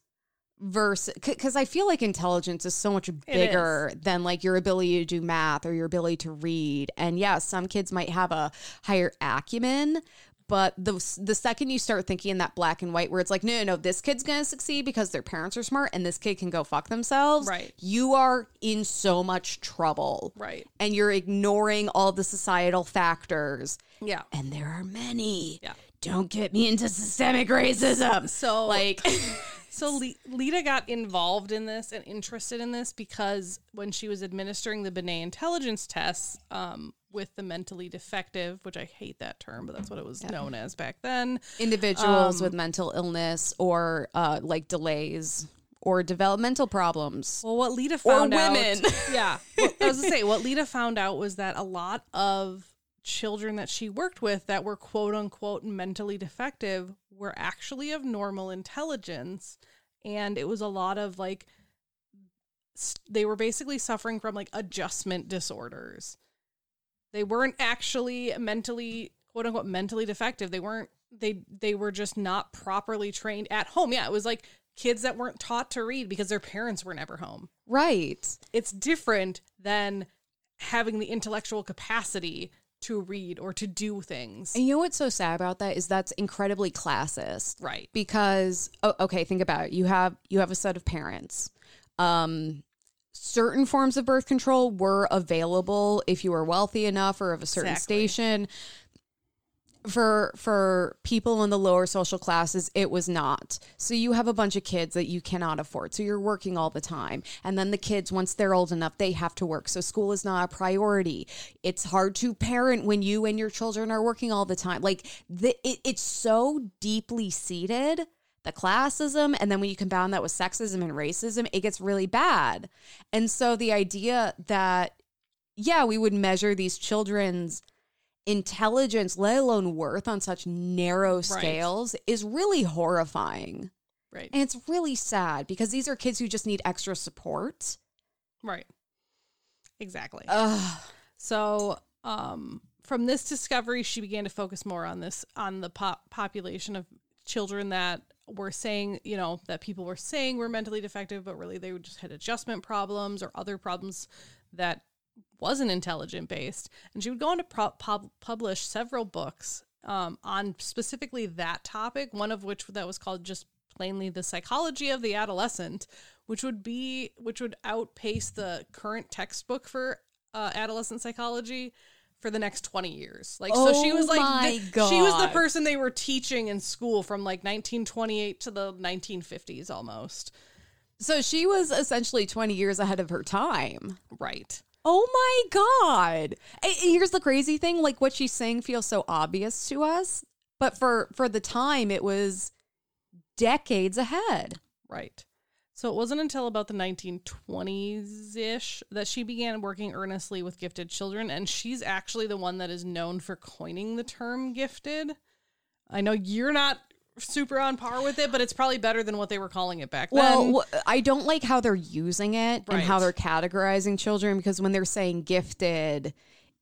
versus because I feel like intelligence is so much bigger than like your ability to do math or your ability to read. And yeah, some kids might have a higher acumen. But the the second you start thinking in that black and white, where it's like, no, no, no, this kid's gonna succeed because their parents are smart, and this kid can go fuck themselves. Right. You are in so much trouble Right. and you're ignoring all the societal factors. Yeah. And there are many. Yeah. Don't get me into systemic racism. So Like, [laughs] So Le- Leta got involved in this and interested in this because when she was administering the Binet intelligence tests um, with the mentally defective, which I hate that term, but that's what it was known as back then. individuals Um, with mental illness or uh, like delays or developmental problems. Well, what Leta found women. out, [laughs] yeah, well, I was gonna say what Leta found out was that a lot of children that she worked with that were quote unquote mentally defective were actually of normal intelligence, and it was a lot of like they were basically suffering from like adjustment disorders. They weren't actually mentally quote unquote mentally defective. They weren't they they were just not properly trained at home. Yeah, it was like kids that weren't taught to read because their parents were never home. Right. It's different than having the intellectual capacity to read or to do things. And you know what's so sad about that is that's incredibly classist. Right. Because oh, okay, think about it. You have you have a set of parents. Um certain forms of birth control were available if you were wealthy enough or of a certain Exactly. station. For for people in the lower social classes, it was not. So you have a bunch of kids that you cannot afford. So you're working all the time. And then the kids, once they're old enough, they have to work. So school is not a priority. It's hard to parent when you and your children are working all the time. Like the, it, it's so deeply seated the classism and then when you compound that with sexism and racism it gets really bad and so the idea that yeah we would measure these children's intelligence let alone worth on such narrow scales is really horrifying Right. and it's really sad because these are kids who just need extra support Right. Exactly. Ugh. So, um, from this discovery, she began to focus more on this on the pop- population of children that were saying, you know, that people were saying were mentally defective, but really they just had adjustment problems or other problems that wasn't intelligent based. And she would go on to pro- pub- publish several books um, on specifically that topic. One of which that was called just plainly the psychology of the adolescent, which would be which would outpace the current textbook for uh, adolescent psychology for the next 20 years. Like so she Oh was like my the- she was the person they were teaching in school from like 1928 to the 1950s almost. so she was essentially 20 years ahead of her time Right. Oh my god. Here's the crazy thing, like what she's saying feels so obvious to us, but for for the time it was decades ahead. Right. So it wasn't until about the 1920s ish that she began working earnestly with gifted children. And she's actually the one that is known for coining the term gifted. I know you're not super on par with it, but it's probably better than what they were calling it back Well, then. wh- I don't like how they're using it and how they're categorizing children because when they're saying gifted,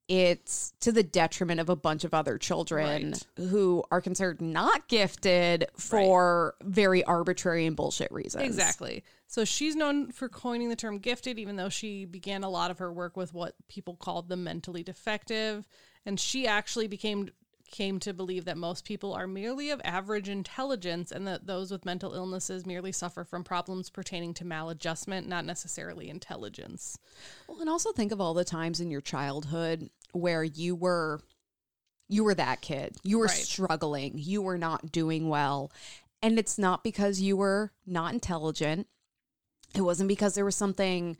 it's to the detriment of a bunch of other children Right. who are considered not gifted for very arbitrary and bullshit reasons. Exactly. So she's known for coining the term gifted, even though she began a lot of her work with what people called the mentally defective. And she actually became came to believe that most people are merely of average intelligence and that those with mental illnesses merely suffer from problems pertaining to maladjustment, not necessarily intelligence. Well, and also think of all the times in your childhood where you were you were that kid. You were Right. struggling. You were not doing well. And it's not because you were not intelligent. It wasn't because there was something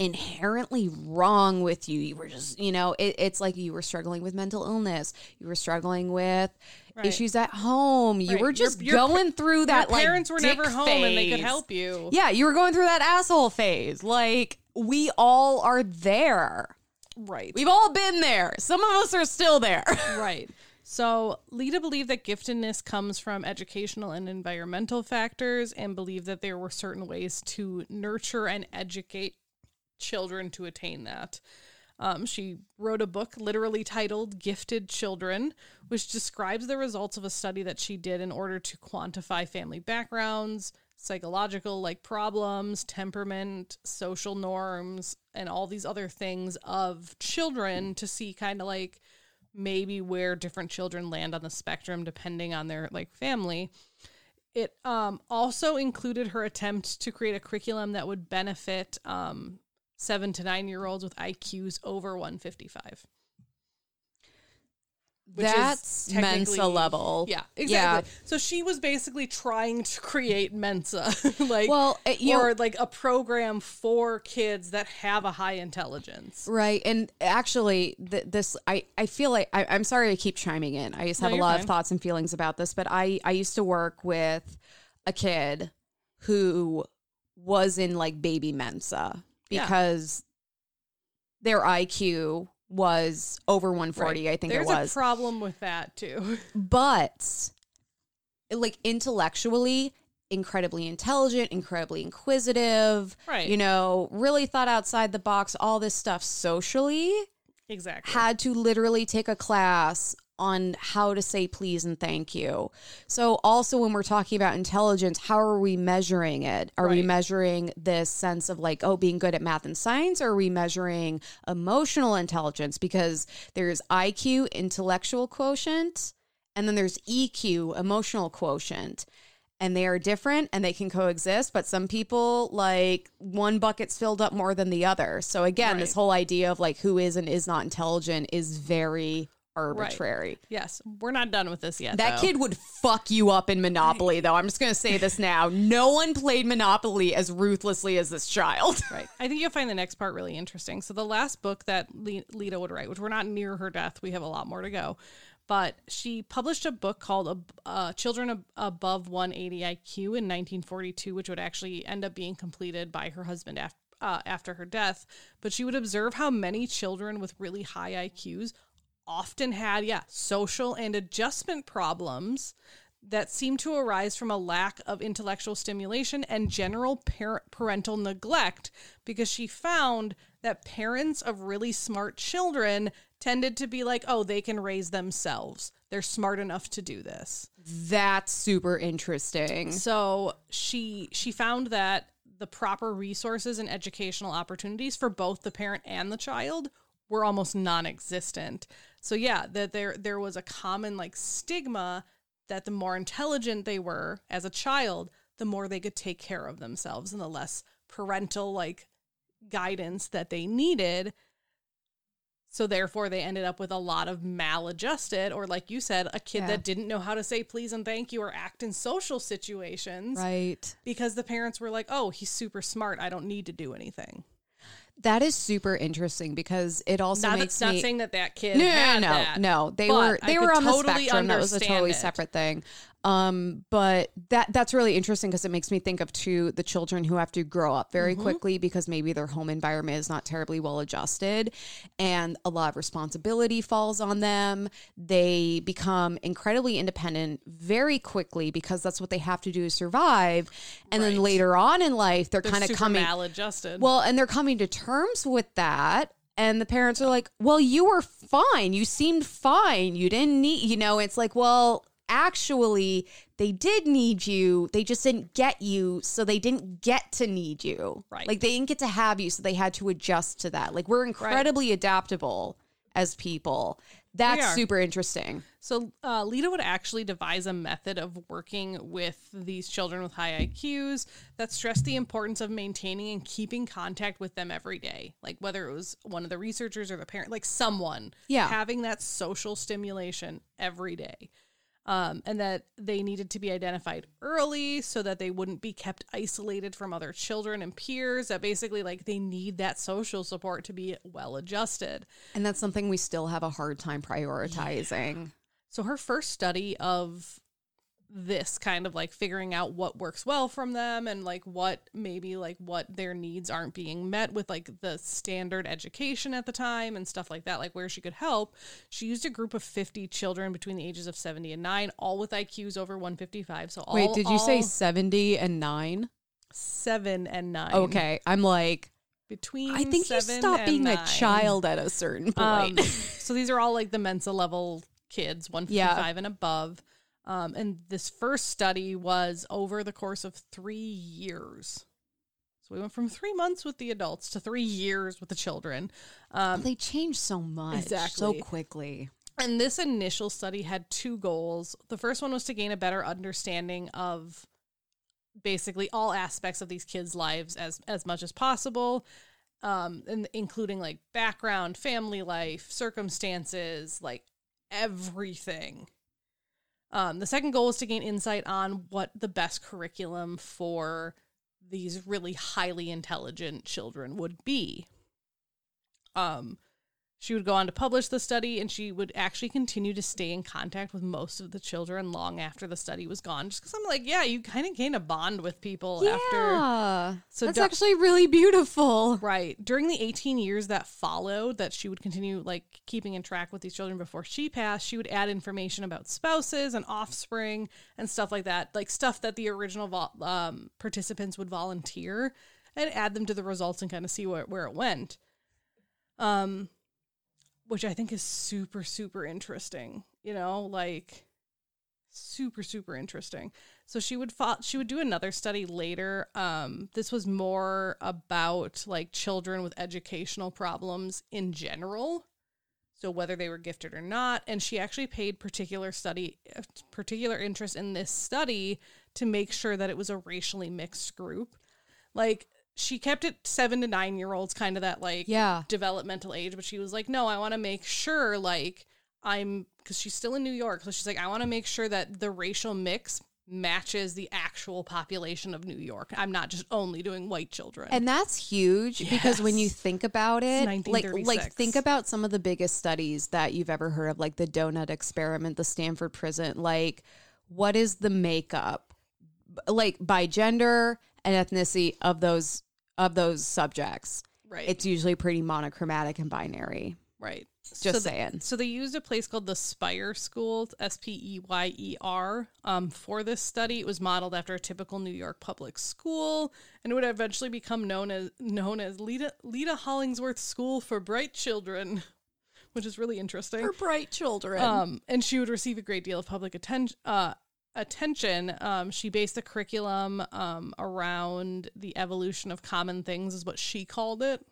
inherently wrong with you. You were just, you know, it, it's like you were struggling with mental illness. You were struggling with Right. issues at home. You Right. were just your pa- going through that Your like parents were never home and they could help you. Yeah, you were going through that asshole phase. Like we all are there. Right. We've all been there. Some of us are still there. [laughs] Right. So Leta believed that giftedness comes from educational and environmental factors and believed that there were certain ways to nurture and educate children to attain that. Um, she wrote a book literally titled Gifted Children, which describes the results of a study that she did in order to quantify family backgrounds, psychological like problems, temperament, social norms, and all these other things of children to see kind of like maybe where different children land on the spectrum depending on their like family. It um, also included her attempt to create a curriculum that would benefit um, seven to nine year olds with IQs over 155. Which That's Mensa level. Yeah, exactly. So she was basically trying to create Mensa, [laughs] like Well, uh, you or know- like a program for kids that have a high intelligence. Right. And actually, th- this, I, I feel like, I, I'm sorry I keep chiming in. I just No, have a lot fine. of thoughts and feelings about this, but I, I used to work with a kid who was in like baby Mensa Yeah. because their IQ was over 140, I think There's it was. a problem with that too. [laughs] but like intellectually incredibly intelligent incredibly inquisitive Right. you know really thought outside the box all this stuff socially exactly. had to literally take a class on how to say please and thank you. So also when we're talking about intelligence, how are we measuring it? Are we measuring this sense of like, oh, being good at math and science? Or are we measuring emotional intelligence? Because there's IQ, intellectual quotient, and then there's EQ, emotional quotient. And they are different and they can coexist, but some people like one bucket's filled up more than the other. So again, this whole idea of like who is and is not intelligent is very arbitrary. Yes, we're not done with this yet. That though. kid would fuck you up in Monopoly, though. I'm just going to say this now. No one played Monopoly as ruthlessly as this child. [laughs] Right. I think you'll find the next part really interesting. So the last book that Leta would write, which we're not near her death, we have a lot more to go. But she published a book called uh, "Children Ab- Above 180 IQ" in 1942, which would actually end up being completed by her husband after uh, after her death. But she would observe how many children with really high IQs often had, yeah, social and adjustment problems that seem to arise from a lack of intellectual stimulation and general par- parental neglect because she found that parents of really smart children tended to be like, oh, they can raise themselves. They're smart enough to do this. That's super interesting. So she she found that the proper resources and educational opportunities for both the parent and the child were almost non-existent. So yeah, that there there was a common like stigma that the more intelligent they were as a child, the more they could take care of themselves and the less parental like guidance that they needed. So therefore they ended up with a lot of maladjusted or like you said, a kid Yeah. that didn't know how to say please and thank you or act in social situations Right. because the parents were like, "Oh, he's super smart. I don't need to do anything." That is super interesting because it also Not, makes not me. saying that that kid no, no, no, that. no. They were they were on the spectrum. That was a totally it. separate thing. Um, but that that's really interesting because it makes me think of two the children who have to grow up very Mm-hmm. quickly because maybe their home environment is not terribly well adjusted, and a lot of responsibility falls on them. They become incredibly independent very quickly because that's what they have to do to survive. And then later on in life, they're, They're kind of coming maladjusted. well, and they're coming to terms with that. And the parents are like, well, you were fine. You seemed fine. You didn't need, you know, it's like, well, actually, they did need you. They just didn't get you. So they didn't get to need you. Right. Like they didn't get to have you. So they had to adjust to that. Like we're incredibly adaptable as people. That's super interesting. So uh, Leta would actually devise a method of working with these children with high IQs that stressed the importance of maintaining and keeping contact with them every day. Like whether it was one of the researchers or the parent, like someone Yeah. having that social stimulation every day. Um, and that they needed to be identified early so that they wouldn't be kept isolated from other children and peers. That basically, like, they need that social support to be well adjusted. And that's something we still have a hard time prioritizing. So her first study of this kind of like figuring out what works well from them and like what maybe like what their needs aren't being met with like the standard education at the time and stuff like that like where she could help she used a group of 50 children between the ages of 70 and 9 all with IQs over 155 so all Wait, did you say 70 and 9? 7 and 9 Okay. I'm like, between I think you stop being a child at a certain Um, point. [laughs] so these are all like the Mensa level kids, 155 and above. Um, and this first study was over the course of three years. So we went from three months with the adults to three years with the children. Um, they change so much so quickly. and this initial study had two goals. The first one was to gain a better understanding of basically all aspects of these kids' lives as as much as possible, um, and including like background, family life, circumstances, like everything. Um, the second goal is to gain insight on what the best curriculum for these really highly intelligent children would be. Um, she would go on to publish the study and she would actually continue to stay in contact with most of the children long after the study was gone. Just because I'm like, yeah, you kind of gain a bond with people after. Yeah. So that's actually really beautiful. Right. During the 18 years that followed, that she would continue like keeping in track with these children before she passed, she would add information about spouses and offspring and stuff like that, like stuff that the original vol- um, participants would volunteer and add them to the results and kind of see where, where it went. Um, which I think is super, super interesting. You know, like super, super interesting. So she would fo- she would do another study later. Um, this was more about like children with educational problems in general. So whether they were gifted or not, and she actually paid particular study particular interest in this study to make sure that it was a racially mixed group. Like she kept it seven to nine year olds, kind of that like Yeah. developmental age, but she was like, no, I want to make sure like I'm because she's still in New York, so she's like, I want to make sure that the racial mix matches the actual population of New York. I'm not just only doing white children. And that's huge because when you think about it, like like think about some of the biggest studies that you've ever heard of, like the donut experiment, the Stanford prison. Like, what is the makeup, like by gender and ethnicity of those of those subjects? right, It's usually pretty monochromatic and binary. right. Just so saying. So they used a place called the Speyer School, S P E Y E R, um, for this study. It was modeled after a typical New York public school, and it would eventually become known as known as Leta Leta Hollingsworth School for Bright Children, which is really interesting. For bright children. Um, and she would receive a great deal of public attention. Uh, attention. Um, she based the curriculum um, around the evolution of common things, is what she called it.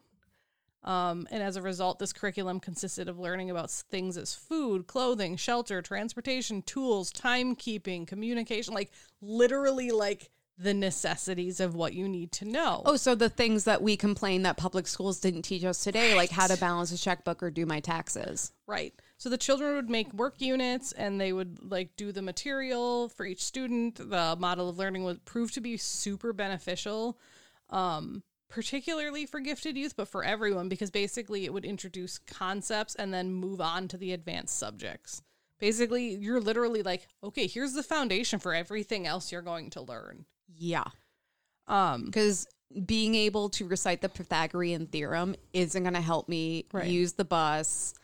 Um, and as a result, this curriculum consisted of learning about things as food, clothing, shelter, transportation, tools, timekeeping, communication, like literally like the necessities of what you need to know. Oh, so the things that we complain that public schools didn't teach us today, like how to balance a checkbook or do my taxes. Right. So the children would make work units and they would like do the material for each student. The model of learning would prove to be super beneficial, um, particularly for gifted youth, but for everyone because basically it would introduce concepts and then move on to the advanced subjects. Basically, you're literally like, okay, here's the foundation for everything else you're going to learn. Yeah. Um, because being able to recite the Pythagorean theorem isn't going to help me Right. use the bus,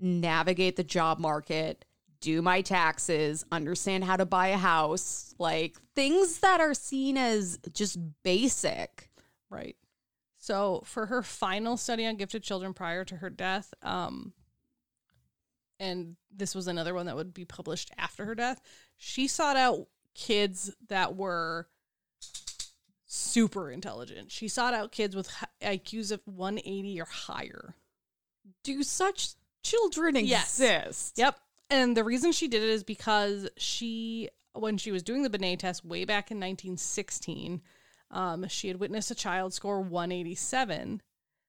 navigate the job market, do my taxes, understand how to buy a house, like things that are seen as just basic. Right. So for her final study on gifted children prior to her death, um, and this was another one that would be published after her death, she sought out kids that were super intelligent. She sought out kids with IQs of 180 or higher. Do such children Yes. exist? Yep. And the reason she did it is because she, when she was doing the Binet test way back in 1916, um, she had witnessed a child score 187.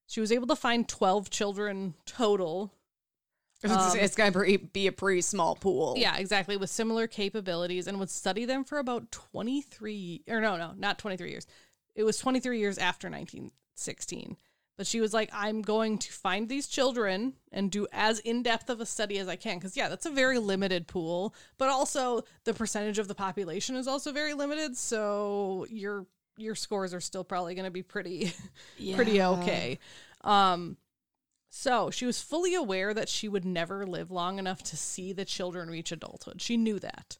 She was able to find 12 children total. It's, Um, it's going to be a pretty small pool. Yeah, exactly, with similar capabilities and would study them for about 23, or no, no, not 23 years. It was 23 years after 1916. But she was like, I'm going to find these children and do as in depth of a study as I can. Because, yeah, that's a very limited pool. But also, the percentage of the population is also very limited. So your your scores are still probably going to be pretty [laughs] pretty okay. Um, so she was fully aware that she would never live long enough to see the children reach adulthood. She knew that,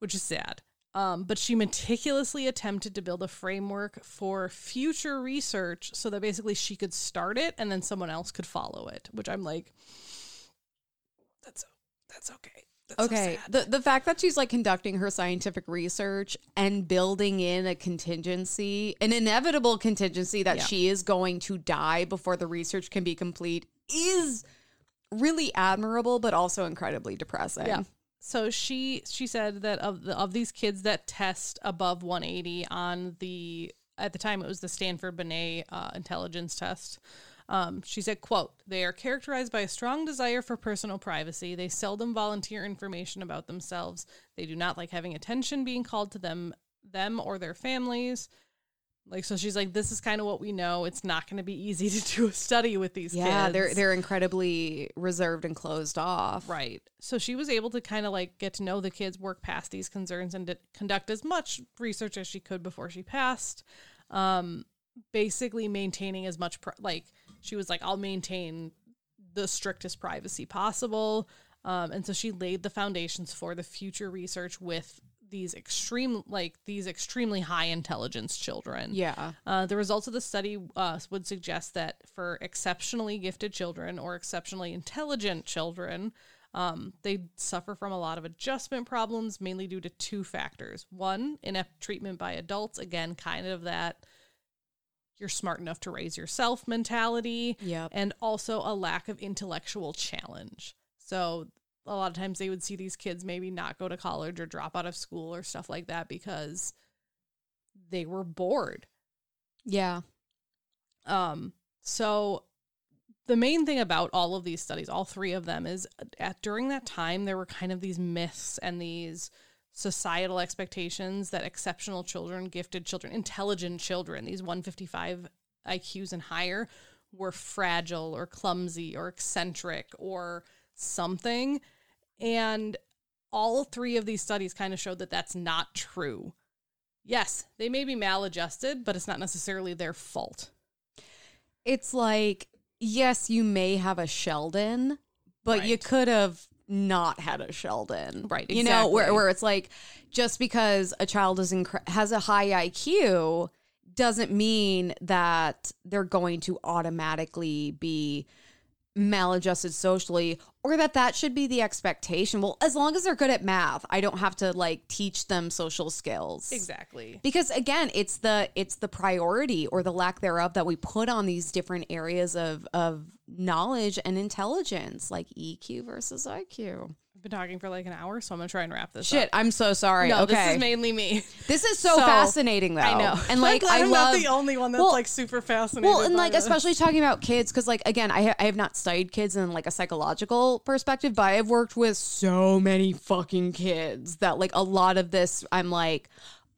which is sad. Um, but she meticulously attempted to build a framework for future research so that basically she could start it and then someone else could follow it. Which I'm like, that's that's okay. That's Okay. sad. the the fact that she's like conducting her scientific research and building in a contingency, an inevitable contingency that Yeah. she is going to die before the research can be complete is really admirable but also incredibly depressing. Yeah. So she she said that of the of these kids that test above 180 on the at the time it was the Stanford Binet uh, intelligence test. Um, she said, "quote They are characterized by a strong desire for personal privacy. They seldom volunteer information about themselves. They do not like having attention being called to them them or their families." Like so, she's like, "This is kind of what we know. It's not going to be easy to do a study with these kids. Yeah, kids." they're they're incredibly reserved and closed off. Right. So she was able to kind of like get to know the kids, work past these concerns, and to conduct as much research as she could before she passed. Um, basically maintaining as much pri- like she was like, I'll maintain the strictest privacy possible. Um, and so she laid the foundations for the future research with these extreme like these extremely high intelligence children. Yeah. Uh, the results of the study uh, would suggest that for exceptionally gifted children or exceptionally intelligent children, um, they suffer from a lot of adjustment problems, mainly due to two factors. One, inept treatment by adults, again, kind of that you're smart enough to raise yourself mentality, Yep. and also a lack of intellectual challenge. So, a lot of times they would see these kids maybe not go to college or drop out of school or stuff like that because they were bored. Yeah. Um, so the main thing about all of these studies, all three of them, is at during that time there were kind of these myths and these societal expectations that exceptional children, gifted children, intelligent children, these 155 IQs and higher, were fragile or clumsy or eccentric or something. And all three of these studies kind of showed that that's not true. Yes, they may be maladjusted, but it's not necessarily their fault. It's like, yes, you may have a Sheldon, but you could have not had a Sheldon. Right, You know, where, where it's like, just because a child is incre- has a high IQ doesn't mean that they're going to automatically be maladjusted socially or that that should be the expectation. Well, as long as they're good at math, I don't have to like teach them social skills. Exactly. because again it's the it's the priority or the lack thereof that we put on these different areas of of knowledge and intelligence like eq versus iq I've been talking for like an hour, so I'm gonna try and wrap this shit up. i'm so sorry No, okay this is mainly me. This is so, So, fascinating though I know. and like [laughs] I'm i love not the only one that's Well- like super fascinated. well, and like this. especially talking about kids, because like again, I ha- I have not studied kids in like a psychological perspective, but I have worked with so many fucking kids that like a lot of this, I'm like,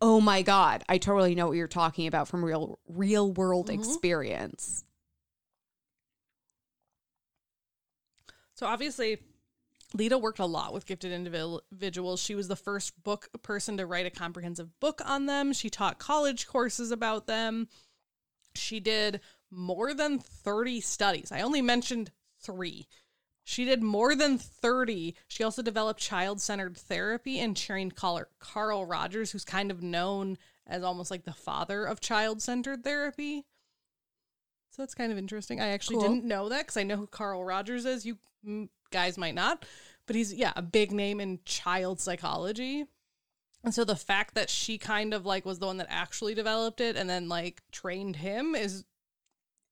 oh my god, I totally know what you're talking about from real real world Mm-hmm. experience. So obviously, Leta worked a lot with gifted individuals. She was the first book person to write a comprehensive book on them. She taught college courses about them. She did more than 30 studies. I only mentioned 3. She did more than 30. She also developed child-centered therapy and trained Carl, Carl Rogers, who's kind of known as almost like the father of child-centered therapy. So that's kind of interesting. I actually Cool. didn't know that because I know who Carl Rogers is. You guys might not, but he's yeah a big name in child psychology. And so the fact that she kind of like was the one that actually developed it and then like trained him is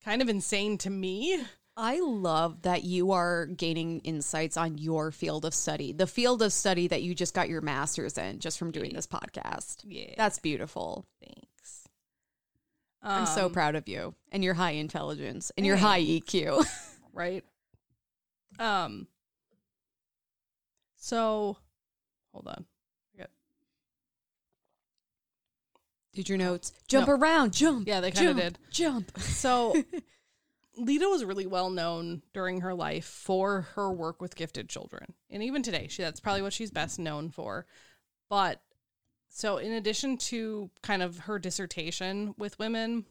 kind of insane to me. I love that you are gaining insights on your field of study, the field of study that you just got your master's in just from doing this podcast. Yeah. That's beautiful. Thanks. I'm so Um, proud of you and your high intelligence and your high EQ. [laughs] right? Um. So, hold on. Got- Did your notes jump No. around, jump? Yeah, they kinda did. Jump. So, [laughs] Leta was really well known during her life for her work with gifted children, and even today, she that's probably what she's best known for. But so, in addition to kind of her dissertation with women,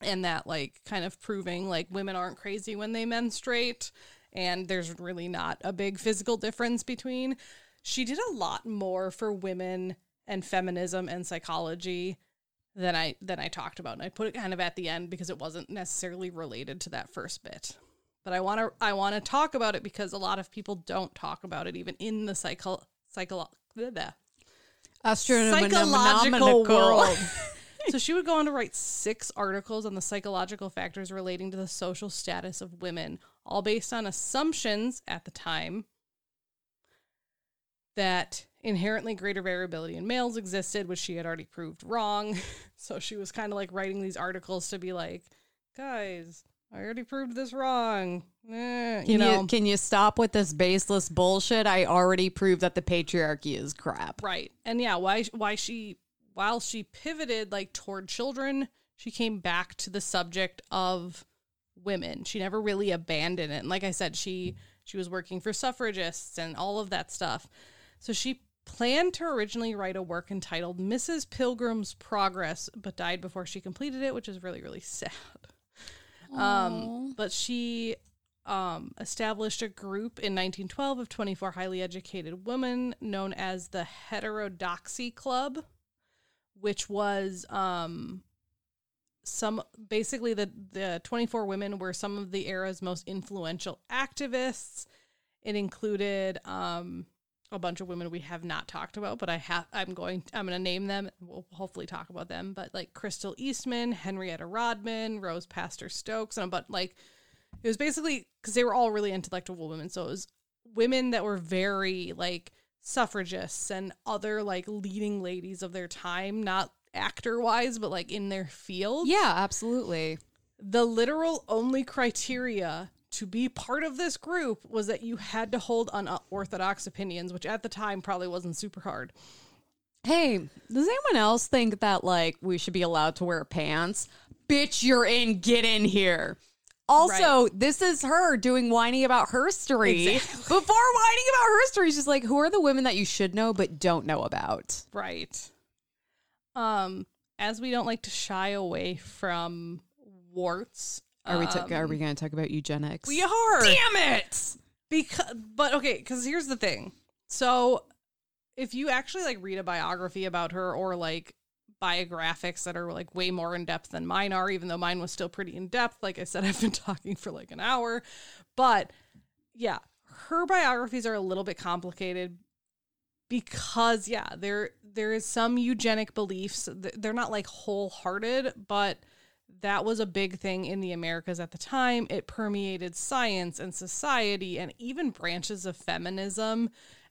and that like kind of proving like women aren't crazy when they menstruate, and there's really not a big physical difference between. She did a lot more for women and feminism and psychology than I than I talked about. And I put it kind of at the end because it wasn't necessarily related to that first bit. But I want to I want to talk about it because a lot of people don't talk about it even in the psycho psycho psychological world. [laughs] [laughs] so she would go on to write six articles on the psychological factors relating to the social status of women, all based on assumptions at the time that inherently greater variability in males existed, which she had already proved wrong. [laughs] So she was kind of like writing these articles to be like, guys, I already proved this wrong. Eh, Can you you, know, can you stop with this baseless bullshit? I already proved that the patriarchy is crap. Right. And yeah, why why she while she pivoted like toward children, she came back to the subject of women. She never really abandoned it. And like I said, she she was working for suffragists and all of that stuff. So she planned to originally write a work entitled Mrs. Pilgrim's Progress, but died before she completed it, which is really really [laughs] sad. Um, but she um, established a group in 1912 of 24 highly educated women known as the Heterodoxy Club, which was um, some basically the the 24 women were some of the era's most influential activists. It included um, a bunch of women we have not talked about, but I have I'm going I'm going to name them. We'll hopefully talk about them, but like Crystal Eastman, Henrietta Rodman, Rose Pastor Stokes, and bunch like it was basically because they were all really intellectual women. So it was women that were very like suffragists and other like leading ladies of their time, not actor wise, but like in their field. Yeah, absolutely. The literal only criteria to be part of this group was that you had to hold unorthodox opinions, which at the time probably wasn't super hard. Hey, does anyone else think that like we should be allowed to wear pants? Bitch, you're in. Get in here. Also, this is her doing Wining About Herstory. Before Wining About Herstory, she's like, who are the women that you should know but don't know about? Right. Um, as we don't like to shy away from warts. Are we um, ta- are we going to talk about eugenics? We are. Damn it! because but okay because here's the thing so if you actually like read a biography about her or like biographics that are like way more in depth than mine are even though mine was still pretty in depth like i said [laughs] i've been talking for like an hour but yeah her biographies are a little bit complicated because yeah there there is some eugenic beliefs they're not like wholehearted but that was a big thing in the Americas at the time. It permeated science and society and even branches of feminism.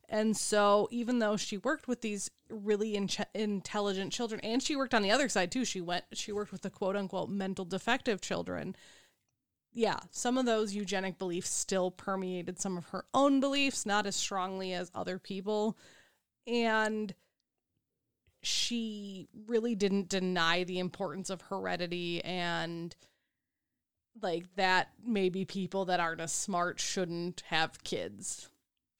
And so, even though she worked with these really in- intelligent children, and she worked on the other side too, she went, she worked with the quote unquote mental defective children. Yeah, some of those eugenic beliefs still permeated some of her own beliefs, not as strongly as other people. And she really didn't deny the importance of heredity and like that maybe people that aren't as smart shouldn't have kids.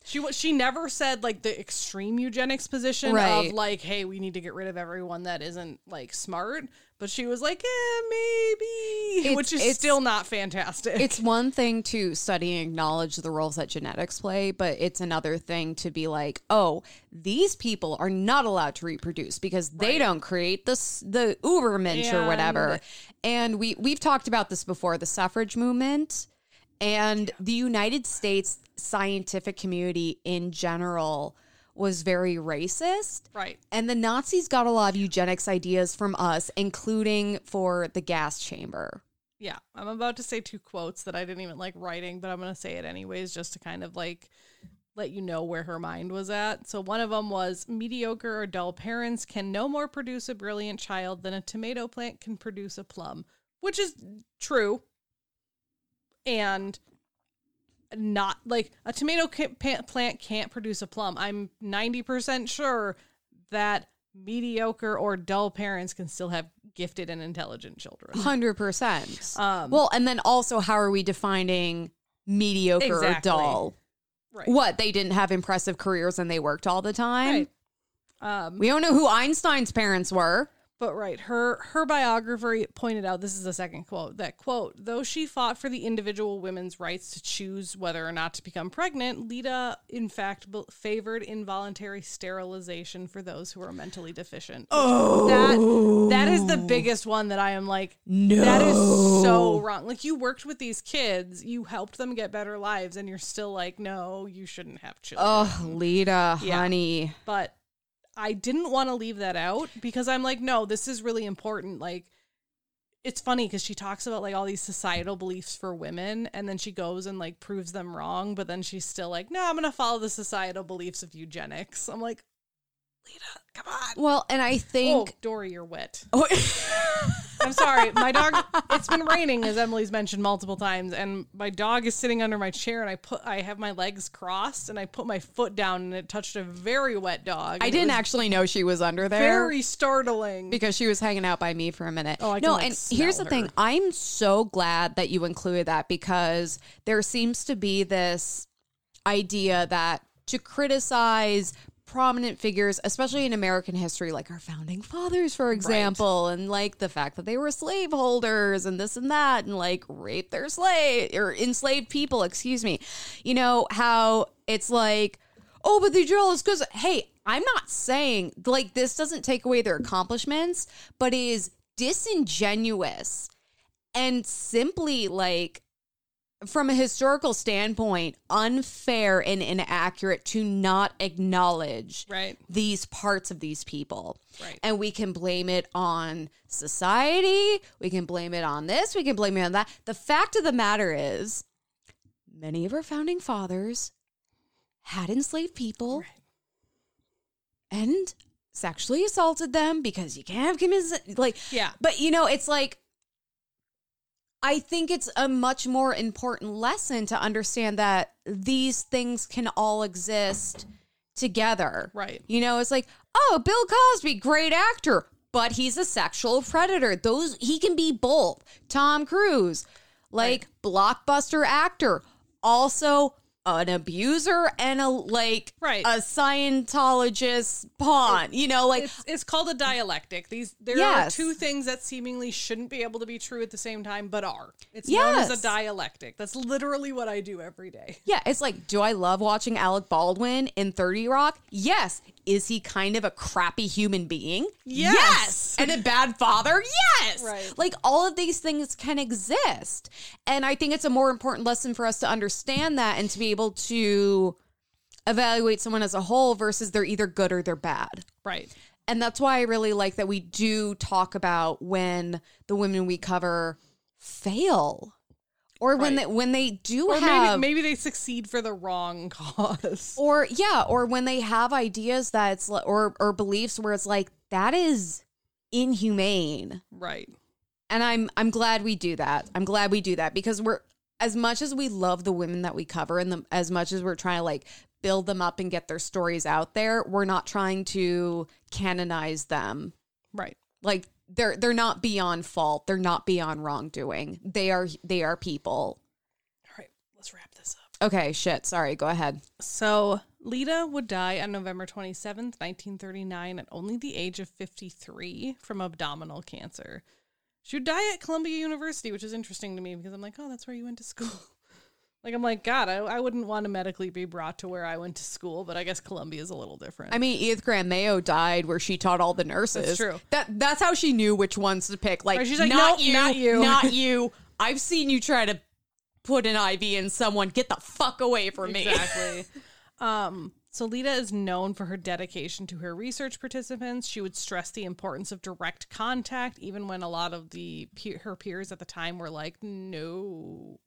She wa- she never said like the extreme eugenics position Right. of like hey we need to get rid of everyone that isn't like smart, but she was like eh maybe It's- which is still not fantastic. It's one thing to study and acknowledge the roles that genetics play, but it's another thing to be like, oh, these people are not allowed to reproduce because they don't create the the Ubermensch or whatever. And we we've talked about this before, the suffrage movement and the United States scientific community in general was very racist. right. And the Nazis got a lot of eugenics ideas from us, including for the gas chamber. Yeah, I'm about to say two quotes that I didn't even like writing, but I'm going to say it anyways just to kind of like let you know where her mind was at. So one of them was mediocre or dull parents can no more produce a brilliant child than a tomato plant can produce a plum, which is true. And not like a tomato ca- plant can't produce a plum. I'm 90% sure that mediocre or dull parents can still have gifted and intelligent children. Hundred percent. Um, Well, and then also, how are we defining mediocre Exactly. or dull? Right. What they didn't have impressive careers and they worked all the time. Right. Um, We don't know who Einstein's parents were. But right, her her biographer pointed out this is the second quote that quote though she fought for the individual women's rights to choose whether or not to become pregnant, Leta in fact favored involuntary sterilization for those who are mentally deficient. Oh, that that is the oh. biggest one that I am like No. that is so wrong. Like you worked with these kids, you helped them get better lives, and you're still like no, you shouldn't have children. Oh, Leta, Yeah. honey. but I didn't want to leave that out because I'm like, no, this is really important. Like, it's funny because she talks about like all these societal beliefs for women, and then she goes and like proves them wrong, but then she's still like, no, I'm gonna follow the societal beliefs of eugenics. I'm like, Leta, come on. Well, and I Oh, think. Dory, you're wet. Oh. [laughs] I'm sorry. My dog it's been raining as Emily's mentioned multiple times and my dog is sitting under my chair and I put I have my legs crossed and I put my foot down and it touched a very wet dog. I didn't actually know she was under there. very startling. because she was hanging out by me for a minute. Oh, I can, no, like, and here's the thing. I'm so glad that you included that because there seems to be this idea that to criticize prominent figures, especially in American history, like our founding fathers, for example, and like the fact that they were slaveholders and this and that, and like raped their slave or enslaved people, excuse me. You know, how it's like, oh, but they jealous because, hey, I'm not saying like this doesn't take away their accomplishments, but it is disingenuous and simply like from a historical standpoint, unfair and inaccurate to not acknowledge Right. these parts of these people. Right. And we can blame it on society. We can blame it on this. We can blame it on that. The fact of the matter is, many of our founding fathers had enslaved people and sexually assaulted them because you can't have commis- like Yeah. but you know it's like I think it's a much more important lesson to understand that these things can all exist together. Right. You know, it's like, oh, Bill Cosby, great actor, but he's a sexual predator. Those he can be both. Tom Cruise, like blockbuster actor, also an abuser and a like Right. a Scientologist pawn. you know, like It's, it's called a dialectic. These there Yes. are two things that seemingly shouldn't be able to be true at the same time, but are. It's known as a dialectic. That's literally what I do every day. Yeah, it's like, do I love watching Alec Baldwin in 30 Rock? Yes. Is he kind of a crappy human being? Yes. And a bad father? Yes. Right. Like all of these things can exist. And I think it's a more important lesson for us to understand that and to be able to evaluate someone as a whole versus they're either good or they're bad. Right. And that's why I really like that we do talk about when the women we cover fail. Or when Right. they when they do Or have maybe maybe they succeed for the wrong [laughs] cause. or yeah or when they have ideas that it's li- or or beliefs where it's like that is inhumane Right. and i'm i'm glad we do that i'm glad we do that because we're as much as we love the women that we cover and the, as much as we're trying to like build them up and get their stories out there we're not trying to canonize them Right. like they're they're not beyond fault they're not beyond wrongdoing they are they are people All right. Let's wrap this up. okay shit sorry go ahead So Leta would die on November 27th, 1939, at only the age of 53 from abdominal cancer. She would die at Columbia University, which is interesting to me because I'm like, oh, that's where you went to school. [laughs] like, I'm like, God, I, I wouldn't want to medically be brought to where I went to school, but I guess Columbia is a little different. I mean, Edith Graham Mayo died where she taught all the nurses. That's true. That that's how she knew which ones to pick. Like, Right, she's like, not "Nope, you, not you." not [laughs] you. I've seen you try to put an IV in someone. Get the fuck away from me. Exactly. [laughs] um, so Leta is known for her dedication to her research participants. She would stress the importance of direct contact, even when a lot of the her peers at the time were like, "No."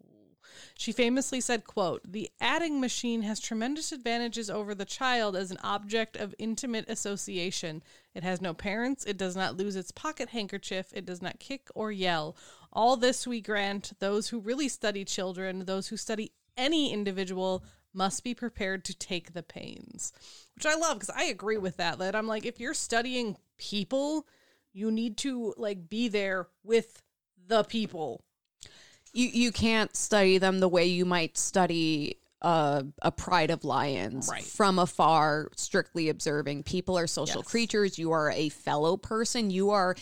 She famously said, quote, "The adding machine has tremendous advantages over the child as an object of intimate association. It has no parents, it does not lose its pocket handkerchief, it does not kick or yell. All this we grant those who really study children, those who study any individual must be prepared to take the pains." Which I love because I agree with that. That I'm like if you're studying people, you need to like be there with the people. You you can't study them the way you might study a, a pride of lions Right. from afar, strictly observing. People are social Yes. creatures. You are a fellow person. You are,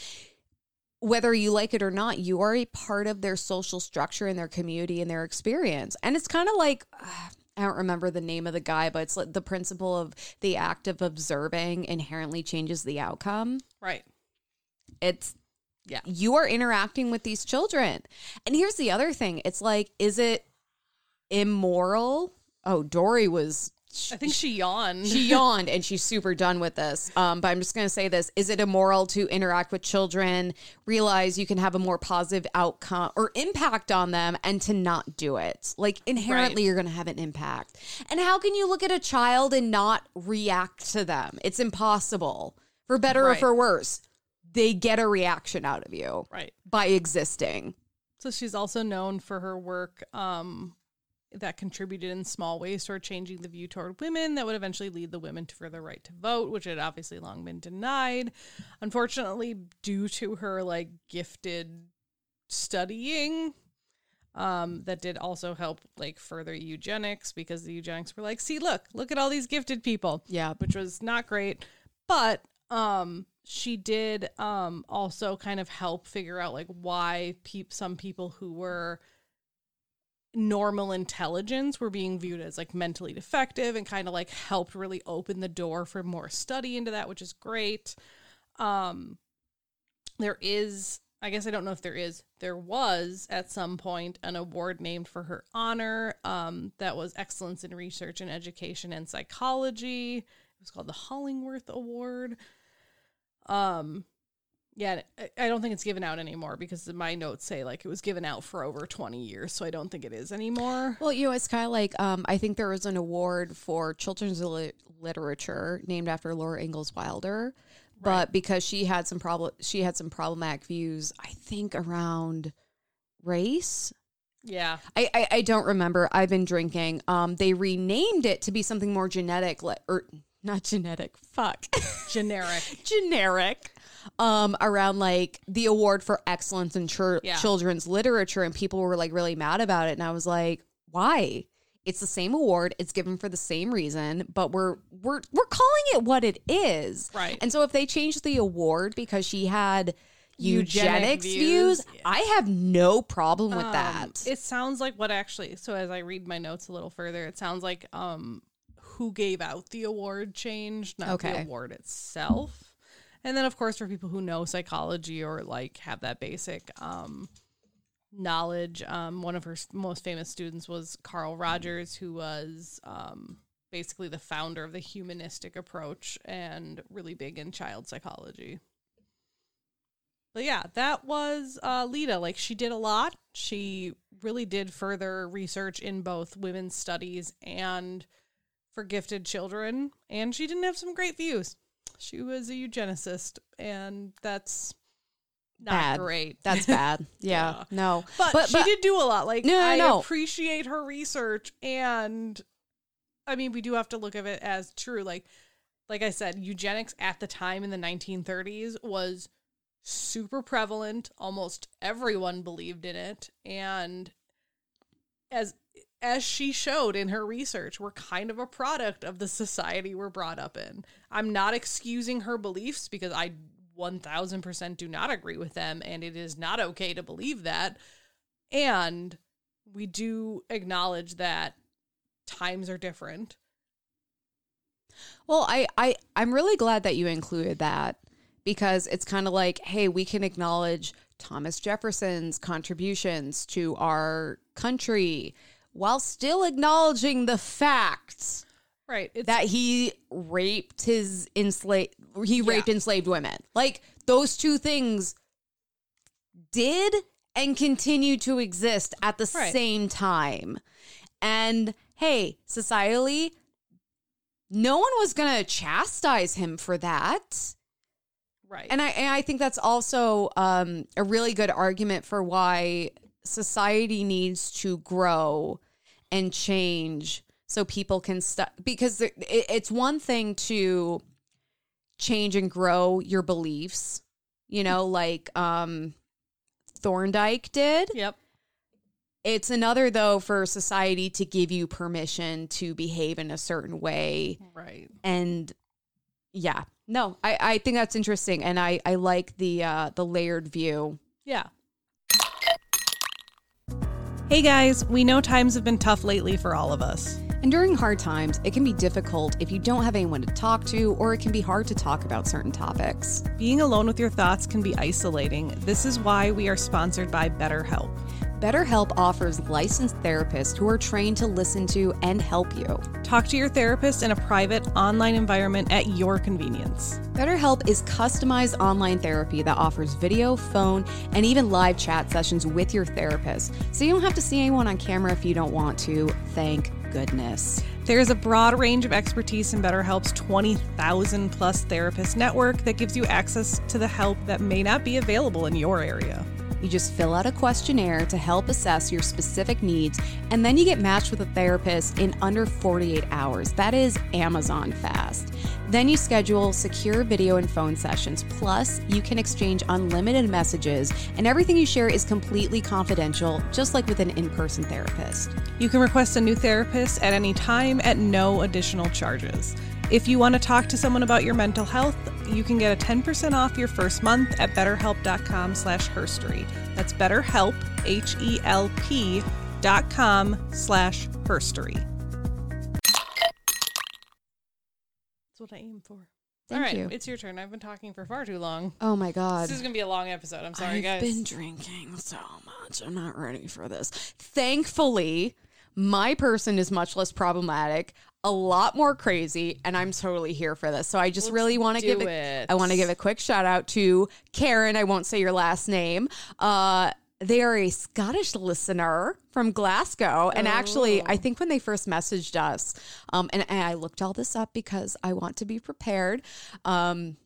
whether you like it or not, you are a part of their social structure and their community and their experience. And it's kind of like, [sighs] I don't remember the name of the guy, but it's like the principle of the act of observing inherently changes the outcome Right. it's Yeah. you are interacting with these children. And here's the other thing. It's like is it immoral? Oh dory was I think she yawned. she yawned and she's super done with this. Um, but i'm just going to say this. Is it immoral to interact with children realize you can have a more positive outcome or impact on them and to not do it? Like inherently Right. you're going to have an impact. And how can you look at a child and not react to them? It's impossible for better or for worse they get a reaction out of you right. by existing So she's also known for her work um, that contributed in small ways toward changing the view toward women that would eventually lead the women to for the right to vote, which had obviously long been denied. Unfortunately, due to her like gifted studying, um, that did also help like further eugenics because the eugenics were like, see, look, look at all these gifted people. Yeah. which was not great. But um, she did um also kind of help figure out like why some people who were normal intelligence were being viewed as like mentally defective and kind of like helped really open the door for more study into that which is great. Um there is i guess i don't know if there is there was at some point an award named for her honor um that was excellence in research and education and psychology. It was called the hollingworth award um yeah, I- don't think it's given out anymore because my notes say like it was given out for over 20 years, so I don't think it is anymore. Well, you know, it's kind of like um, I think there was an award for children's li- literature named after Laura Ingalls Wilder, but because she had some problem, she had some problematic views. I think around race. Yeah. I, I, I don't remember. I've been drinking. Um, they renamed it to be something more genetic, li- or not genetic. Fuck, Generic. [laughs] generic. Um, around like the award for excellence in chur- Yeah. children's literature, and people were like really mad about it. And I was like, why? It's the same award. It's given for the same reason, but we're we're we're calling it what it is. Right. And so if they changed the award because she had Eugenic eugenics views, views, yeah. I have no problem with Um, that. It sounds like what actually, so as I read my notes a little further, it sounds like um who gave out the award changed, not the award itself. And then of course for people who know psychology or like have that basic um knowledge, um one of her most famous students was Carl Rogers who was um basically the founder of the humanistic approach and really big in child psychology. But yeah, that was uh, Leta. Like she did a lot. She really did further research in both women's studies and for gifted children. And she didn't have some great views. She was a eugenicist, and that's not Bad. great. That's bad. [laughs] Yeah. Yeah. No. But, she did do a lot. Like No, no, I no. appreciate her research, and I mean, we do have to look at it as true. Like, like I said, eugenics at the time in the 1930s was super prevalent. Almost everyone believed in it, and as as she showed in her research, we're kind of a product of the society we're brought up in. I'm not excusing her beliefs because I 1000% do not agree with them, and it is not okay to believe that. And we do acknowledge that times are different. Well, I, I I'm really glad that you included that because it's kind of like, hey, we can acknowledge Thomas Jefferson's contributions to our country while still acknowledging the facts Right. That he raped his enslaved he raped enslaved women. Like those two things did and continue to exist at the Right. same time. And hey, societally, no one was going to chastise him for that. right. And I and I think that's also um, a really good argument for why society needs to grow and change so people can stop because it, it's one thing to change and grow your beliefs, you know, [laughs] like um, Thorndike did. yep. It's another though for society to give you permission to behave in a certain way Right. and yeah no i i think that's interesting and i i like the uh the layered view Yeah. Hey guys, we know times have been tough lately for all of us. and during hard times it can be difficult if you don't have anyone to talk to or it can be hard to talk about certain topics Being alone with your thoughts can be isolating. This is why we are sponsored by BetterHelp. Betterhelp offers licensed therapists who are trained to listen to and help you Talk to your therapist in a private online environment at your convenience. betterhelp is customized online therapy that offers video phone and even live chat sessions with your therapist so you don't have to see anyone on camera if you don't want to thank goodness There is a broad range of expertise in BetterHelp's 20,000 plus therapist network that gives you access to the help that may not be available in your area. You just fill out a questionnaire to help assess your specific needs, and then you get matched with a therapist in under 48 hours. That is Amazon fast. Then you schedule secure video and phone sessions. Plus, you can exchange unlimited messages, and everything you share is completely confidential, just like with an in person therapist. You can request a new therapist at any time at no additional charges. If you want to talk to someone about your mental health, you can get a 10% off your first month at betterhelp.com slash herstory. That's betterhelp, H-E-L-P dot com slash herstory. That's what I aim for. Thank All right, you. it's your turn. I've been talking for far too long. Oh my God. This is going to be a long episode. I'm sorry, guys. I've guys. been drinking so much. I'm not ready for this. Thankfully, my person is much less problematic, a lot more crazy, and I'm totally here for this. So I just really want to give it. I want to give a quick shout out to Karen. I won't say your last name. Uh, they are a Scottish listener from Glasgow. And actually, I think when they first messaged us, um, and, and I looked all this up because I want to be prepared. Um,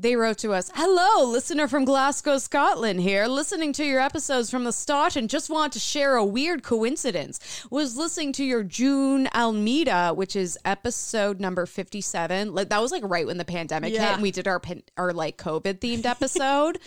they wrote to us, Hello, listener from Glasgow, Scotland here, listening to your episodes from the start and just want to share a weird coincidence. Was listening to your June Almeida, which is episode number 57. Like that was like right when the pandemic hit and we did our pan- our like COVID themed [laughs] episode.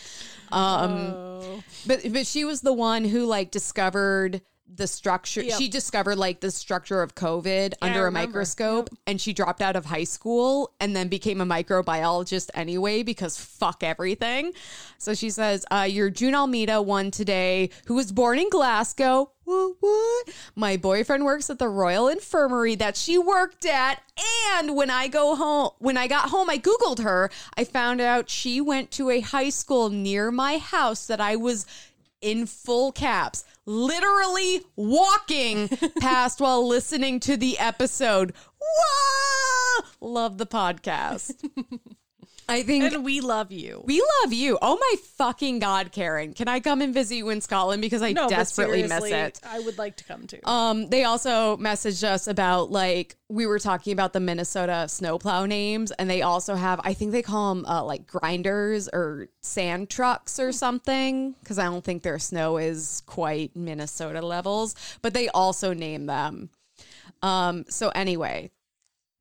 um Oh. but but she was the one who like discovered the structure. Yep. She discovered like the structure of COVID I under a microscope, and she dropped out of high school and then became a microbiologist anyway because fuck everything. So she says, uh, "Your June Almeida one today, who was born in Glasgow." What, what? My boyfriend works at the Royal Infirmary that she worked at. And when I go home, when I got home, I Googled her. I found out she went to a high school near my house that I was in full caps, literally walking [laughs] past while listening to the episode. Whoa! Love the podcast. [laughs] I think And we love you. we love you. Oh my fucking god, Karen! Can I come and visit you in Scotland because I no, desperately miss it? I would like to come too. Um, they also messaged us about like we were talking about the Minnesota snowplow names, and they also have I think they call them uh, like grinders or sand trucks or something because I don't think their snow is quite Minnesota levels, but they also name them. Um, so anyway,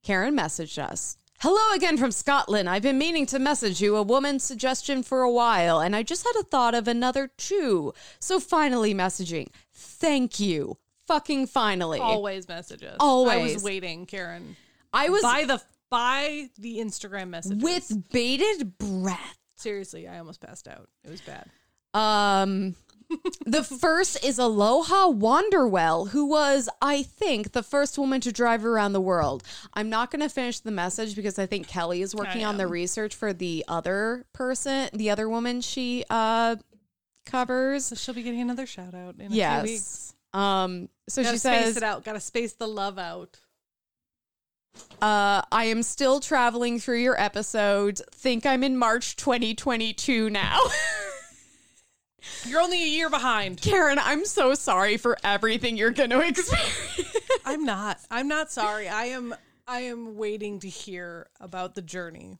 Karen messaged us. Hello again from Scotland. I've been meaning to message you a woman's suggestion for a while, and I just had a thought of another too. So finally messaging. Thank you. Fucking finally. Always messages. I Always. was waiting, Karen. I was by the by the Instagram messages. with bated breath. seriously, I almost passed out. It was bad. Um the first is Aloha Wanderwell, who was, I think, the first woman to drive around the world. I'm not going to finish the message because I think Kelley is working on the research for the other person, the other woman she uh covers. So she'll be getting another shout out in a few weeks. Um so Gotta she space says it out. Gotta space the love out. Uh, I am still traveling through your episodes. Think I'm in March 2022 now. [laughs] You're only a year behind. Karen, I'm so sorry for everything you're going to experience. I'm not. I'm not sorry. I am. I am waiting to hear about the journey.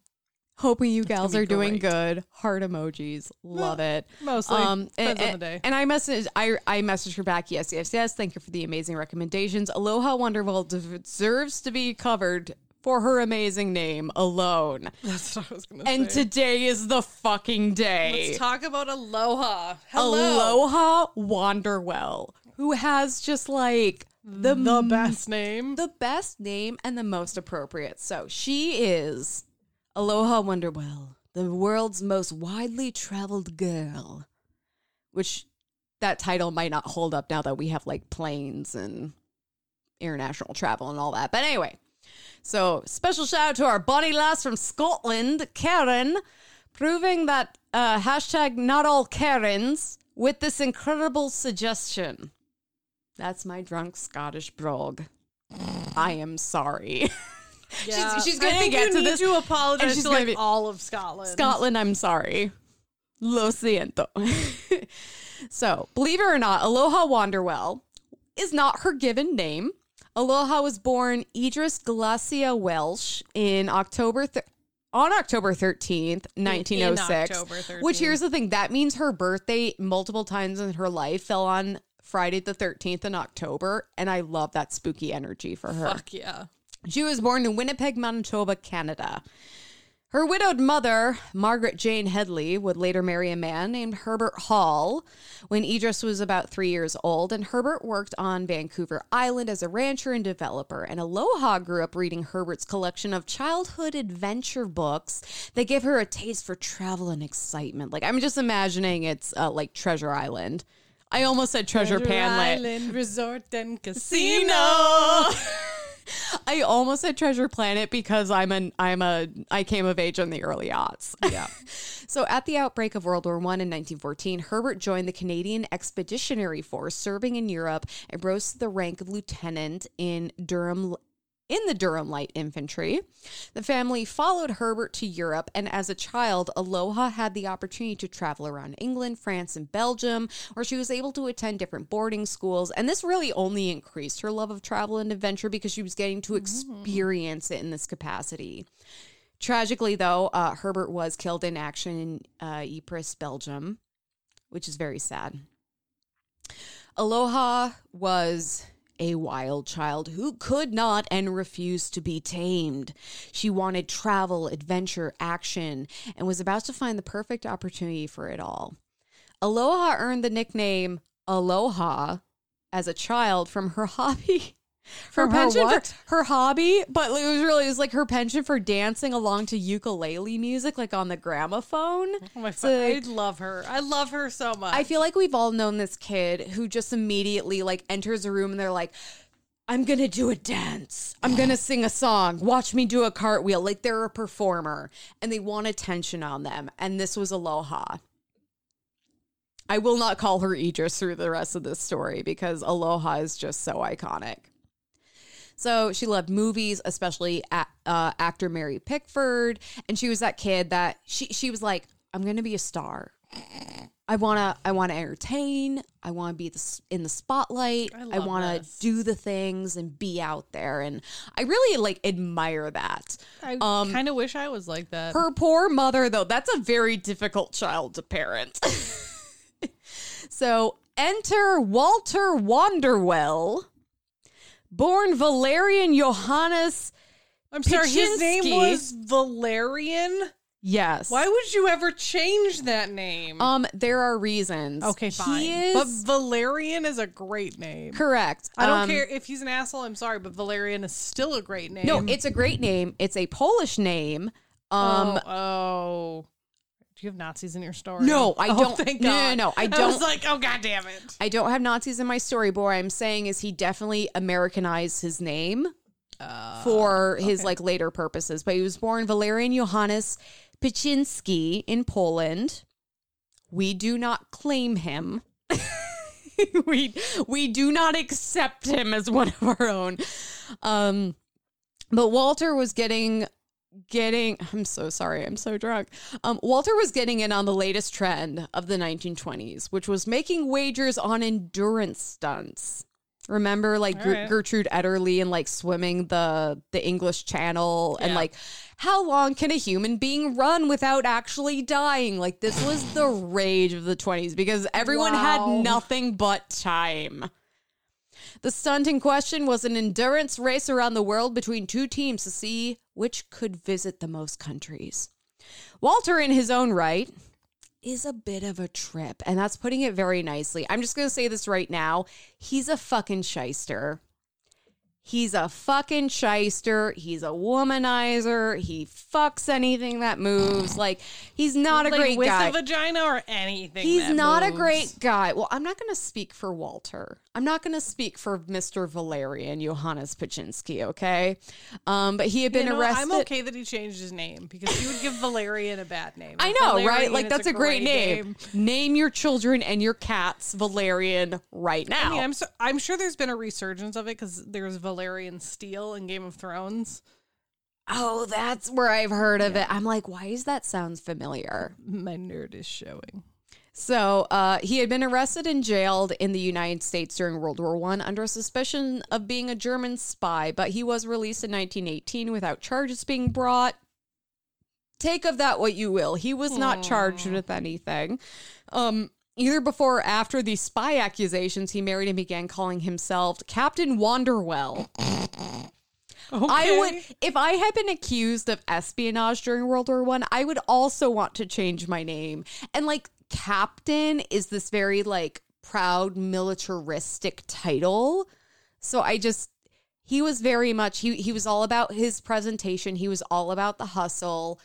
Hoping you gals are doing great. good. Heart emojis. Love it. mostly. and, Depends on the day. and I messaged I I messaged her back, yes, yes, yes. Thank you for the amazing recommendations. Aloha Wanderwell deserves to be covered for her amazing name alone. That's what I was gonna And say. today is the fucking day. Let's talk about aloha. Hello. Aloha Wanderwell, who has just like the The best name. the best name and the most appropriate. So she is Aloha Wanderwell, the world's most widely traveled girl. Which that title might not hold up now that we have like planes and international travel and all that. But anyway, so special shout out to our bunny lass from Scotland, Karen, proving that uh, hashtag not all Karens with this incredible suggestion. That's my drunk Scottish brog. I am sorry. [laughs] Yeah. she's I gonna think get to this- to and apologize she's to like be- all of Scotland. Scotland, I'm sorry. Lo siento. [laughs] so, believe it or not, Aloha Wanderwell is not her given name. Aloha was born Idris Galcia Welsh in October th- on October 13th, 1906. October Which here's the thing that means her birthday multiple times in her life fell on Friday the 13th in October. And I love that spooky energy for her. Fuck yeah. She was born in Winnipeg, Manitoba, Canada. Her widowed mother, Margaret Jane Headley, would later marry a man named Herbert Hall when Idris was about three years old. And Herbert worked on Vancouver Island as a rancher and developer. And Aloha grew up reading Herbert's collection of childhood adventure books that gave her a taste for travel and excitement. Like, I'm just imagining it's uh, like Treasure Island. I almost said Treasure, Panlet. Island Resort and Casino. [laughs] I almost said Treasure Planet because I'm an I'm a I came of age in the early aughts. Yeah. [laughs] so at the outbreak of World War One in 1914, Herbert joined the Canadian Expeditionary Force, serving in Europe, and rose to the rank of lieutenant in Durham in the Durham Light Infantry. The family followed Herbert to Europe, and as a child, Aloha had the opportunity to travel around England, France, and Belgium, where she was able to attend different boarding schools. And this really only increased her love of travel and adventure because she was getting to experience it in this capacity. Tragically, though, uh, Herbert was killed in action in uh, Ypres, Belgium, which is very sad. Aloha was a wild child who could not and refused to be tamed. She wanted travel, adventure, action, and was about to find the perfect opportunity for it all. Aloha earned the nickname Aloha as a child from her [laughs] hobby. From her penchant what? For, her hobby, but it was really it was like her penchant for dancing along to ukulele music, like on the gramophone. Oh my So. I love her. I love her so much. I feel like we've all known this kid who just immediately like enters a room and they're like, I'm gonna do a dance. I'm gonna sing a song. Watch me do a cartwheel. Like they're a performer and they want attention on them. And this was Aloha. I will not call her Idris through the rest of this story because Aloha is just so iconic. So she loved movies, especially a uh, actor Mary Pickford, and she was that kid that she she was like, "I'm going to be a star. I wanna I wanna entertain. I want to be the, in the spotlight. I I, want to this. do the things and be out there." And I really like admire that. I um, kind of wish I was like that. Her poor mother, though, that's a very difficult child to parent. [laughs] so enter Walter Wanderwell, born Valerian Johannes. I'm sorry, his name was Valerian. Yes. Why would you ever change that name? Um, there are reasons. okay, fine. Is But Valerian is a great name. correct. I don't Um, care if he's an asshole. I'm sorry, but Valerian is still a great name. No, it's a great name. It's a Polish name. Um, oh, oh. Do you have Nazis in your story? No, [laughs] I Oh, don't. Thank No, no, God. no, I I don't. was like, oh god damn it. I don't have Nazis in my story, but what I'm saying is he definitely Americanized his name Uh, for his like later purposes. But he was born Valerian Johannes Pieczynski in Poland. We do not claim him. [laughs] we we do not accept him as one of our own. Um, but Walter was getting getting [laughs] I'm so sorry, I'm so drunk. Um, Walter was getting in on the latest trend of the 1920s, which was making wagers on endurance stunts. Remember like right. Gertrude Ederle and like swimming the the English Channel and like how long can a human being run without actually dying? Like this was the [sighs] rage of the 20s because everyone had nothing but time. The stunt in question was an endurance race around the world between two teams to see which could visit the most countries. Walter, in his own right, is a bit of a trip, and that's putting it very nicely. I'm just going to say this right now. He's a fucking shyster. He's a fucking shyster. He's a womanizer. He fucks anything that moves. Like, he's not a like great with guy. a vagina or anything. He's not a great guy. Well, I'm not going to speak for Walter. I'm not going to speak for Mr. Valerian Johannes Pieczynski, okay? Um, but he had been You know, arrested. I'm okay that he changed his name because he would give Valerian a bad name. I know, right? Like that's a great, name. Name your children and your cats Valerian right now. I mean, I'm so, I'm sure there's been a resurgence of it because there's Valyrian Steel in Game of Thrones. oh, that's where I've heard of it. I'm like, why is that sounds familiar? My nerd is showing. So uh, he had been arrested and jailed in the United States during World War One under suspicion of being a German spy, but he was released in 1918 without charges being brought. take of that what you will. He was not charged with anything. Um, either before or after the spy accusations, he married and began calling himself Captain Wanderwell. I would, if I had been accused of espionage during World War One, I, would also want to change my name. And like Captain is this very like proud militaristic title. So I just he was very much he he was all about his presentation. He was all about the hustle.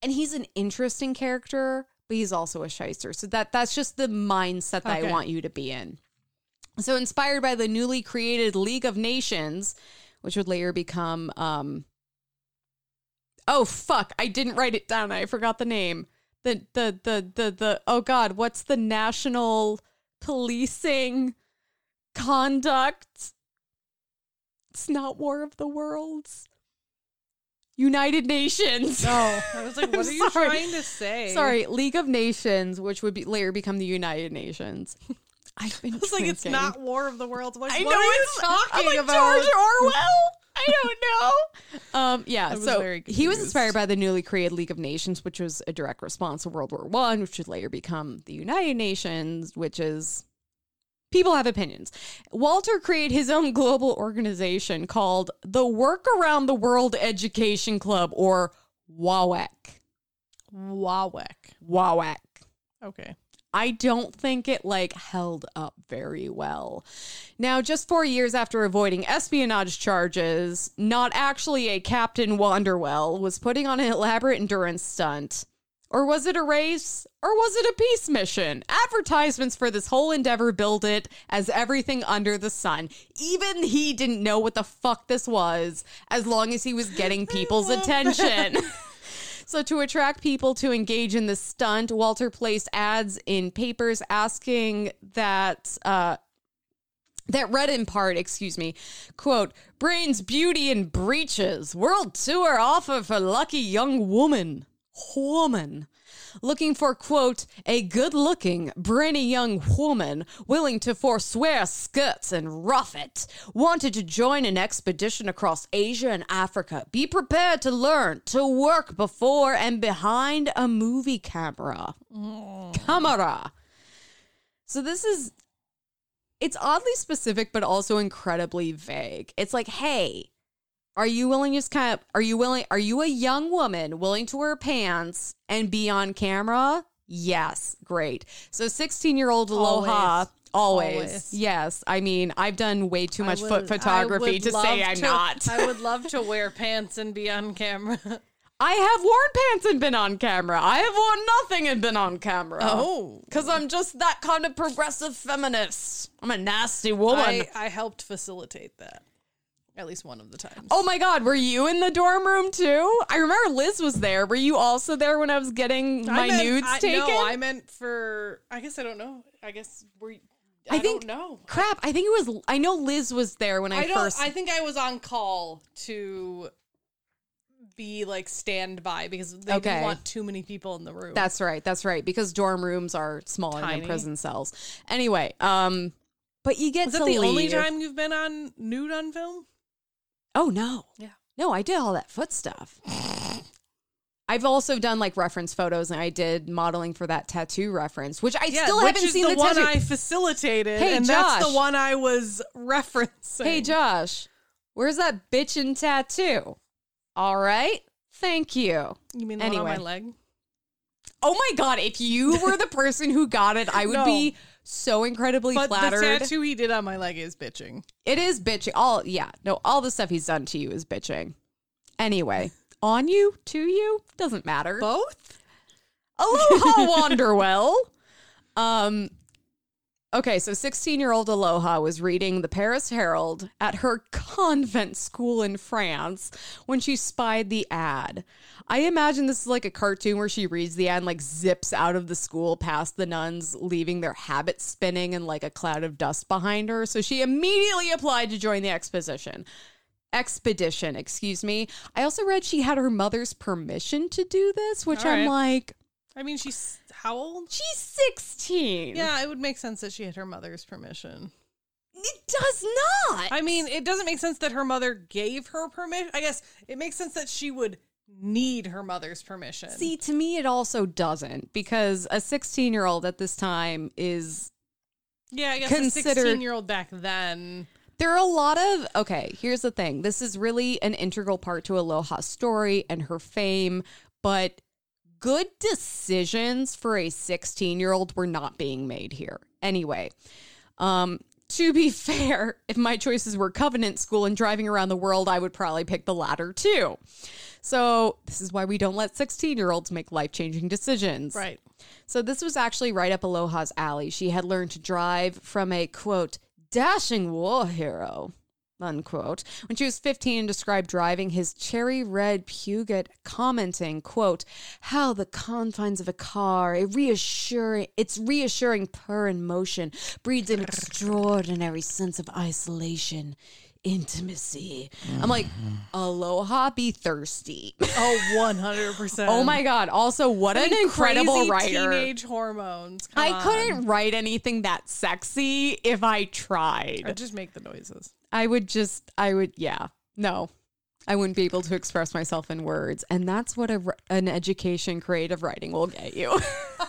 And he's an interesting character, but he's also a shyster. So that that's just the mindset that Okay. I want you to be in. So inspired by the newly created League of Nations, which would later become um Oh fuck, I didn't write it down. I forgot the name. The the the the the oh god, what's the national policing conduct? It's not War of the Worlds. United Nations. Oh, I [laughs] was like, what are you sorry. trying to say? Sorry, League of Nations, which would be later become the United Nations. [laughs] I've been I was like, it's not War of the Worlds. Like, I what know are you it's- talking I'm like, about? George Orwell. [laughs] I don't know. Um, yeah, so he was inspired by the newly created League of Nations, which was a direct response to World War One, which would later become the United Nations, which is people have opinions. Walter created his own global organization called the Work Around the World Education Club, or WAWEC. WAWEC. WAWEC. Okay. I don't think it like held up very well. Now, just four years after avoiding espionage charges, not actually a Captain Wanderwell was putting on an elaborate endurance stunt. Or was it a race? Or was it a peace mission? Advertisements for this whole endeavor build it as everything under the sun. Even he didn't know what the fuck this was, as long as he was getting people's [laughs] attention. [laughs] So, to attract people to engage in the stunt, Walter placed ads in papers asking that. Uh, that read in part, excuse me, quote, brains, beauty, and breeches. World tour offer for lucky young woman. Woman. Looking for, quote, a good looking, brainy young woman willing to forswear skirts and rough it. Wanted to join an expedition across Asia and Africa. Be prepared to learn to work before and behind a movie camera. Camera. So this is it's oddly specific but also incredibly vague. It's like, hey, are you willing to just kind of are you willing are you a young woman willing to wear pants and be on camera? Yes, great. So 16 year old Aloha. Always. Always. Yes. I mean, I've done way too much I foot photography to say I'm to- not. I would [laughs] love to wear pants and be on camera. [laughs] I have worn pants and been on camera. I have worn nothing and been on camera. Oh. Because I'm just that kind of progressive feminist. I'm a nasty woman. I, I helped facilitate that at least one of the times. Oh my God, were you in the dorm room too? I remember Liz was there. Were you also there when I was getting I my meant- nudes I, taken? No, I meant for. I guess I don't know. I guess were. I, I think- don't know. Crap, I think it was. I know Liz was there when I, I don't. first. I think I was on call to be like standby because they Okay. didn't want too many people in the room. That's right. That's right. Because dorm rooms are smaller Tiny. than prison cells. Anyway, um, but you get is that the only time you've been on nude on film? Oh no. Yeah. No, I did all that foot stuff. [laughs] I've also done like reference photos, and I did modeling for that tattoo reference, which I still which haven't seen the, the, one tattoo. I facilitated, Hey, and that's the one I was referencing. Hey, Josh, where's that bitchin' tattoo? All right. Thank you. you mean the one Anyway. on my leg? Oh my God. If you were the person who got it, I would [laughs] No. be so incredibly But flattered. the tattoo he did on my leg is bitching. it is bitching. All, yeah. No, all the stuff he's done to you is bitching. Anyway, on you, to you, doesn't matter. Both? Aloha [laughs] Wanderwell. Um Okay, so 16-year-old Aloha was reading the Paris Herald at her convent school in France when she spied the ad. I imagine this is like a cartoon where she reads the ad and like zips out of the school past the nuns, leaving their habits spinning and like a cloud of dust behind her. So she immediately applied to join the exposition. Expedition, excuse me. I also read she had her mother's permission to do this, which All I'm like, I mean, she's how old? She's 16. Yeah, it would make sense that she had her mother's permission. It does not. I mean, it doesn't make sense that her mother gave her permission. I guess it makes sense that she would need her mother's permission. See, to me, it also doesn't because a 16 year old at this time is. yeah, I guess considered- a 16 year old back then. There are a lot of. Okay, here's the thing this is really an integral part to Aloha's story and her fame, but good decisions for a 16 year old were not being made here. Anyway, um, to be [laughs] fair, if my choices were Covenant School and driving around the world, I would probably pick the latter too. So, this is why we don't let 16 year olds make life changing decisions. Right. So this was actually right up Aloha's alley. She had learned to drive from a quote dashing war hero unquote when she was 15 and described driving his cherry red Peugeot commenting quote how the confines of a car a reassuring its reassuring purr and motion breeds an extraordinary sense of isolation intimacy i'm like aloha be thirsty Oh, 100%. oh my god also what an incredible Crazy writer Teenage hormones. Come I on. couldn't write anything that sexy if I tried. I tried. just make the noises. I would just, I would, yeah, no, I wouldn't be able to express myself in words. And that's what a, an education creative writing will get you. [laughs]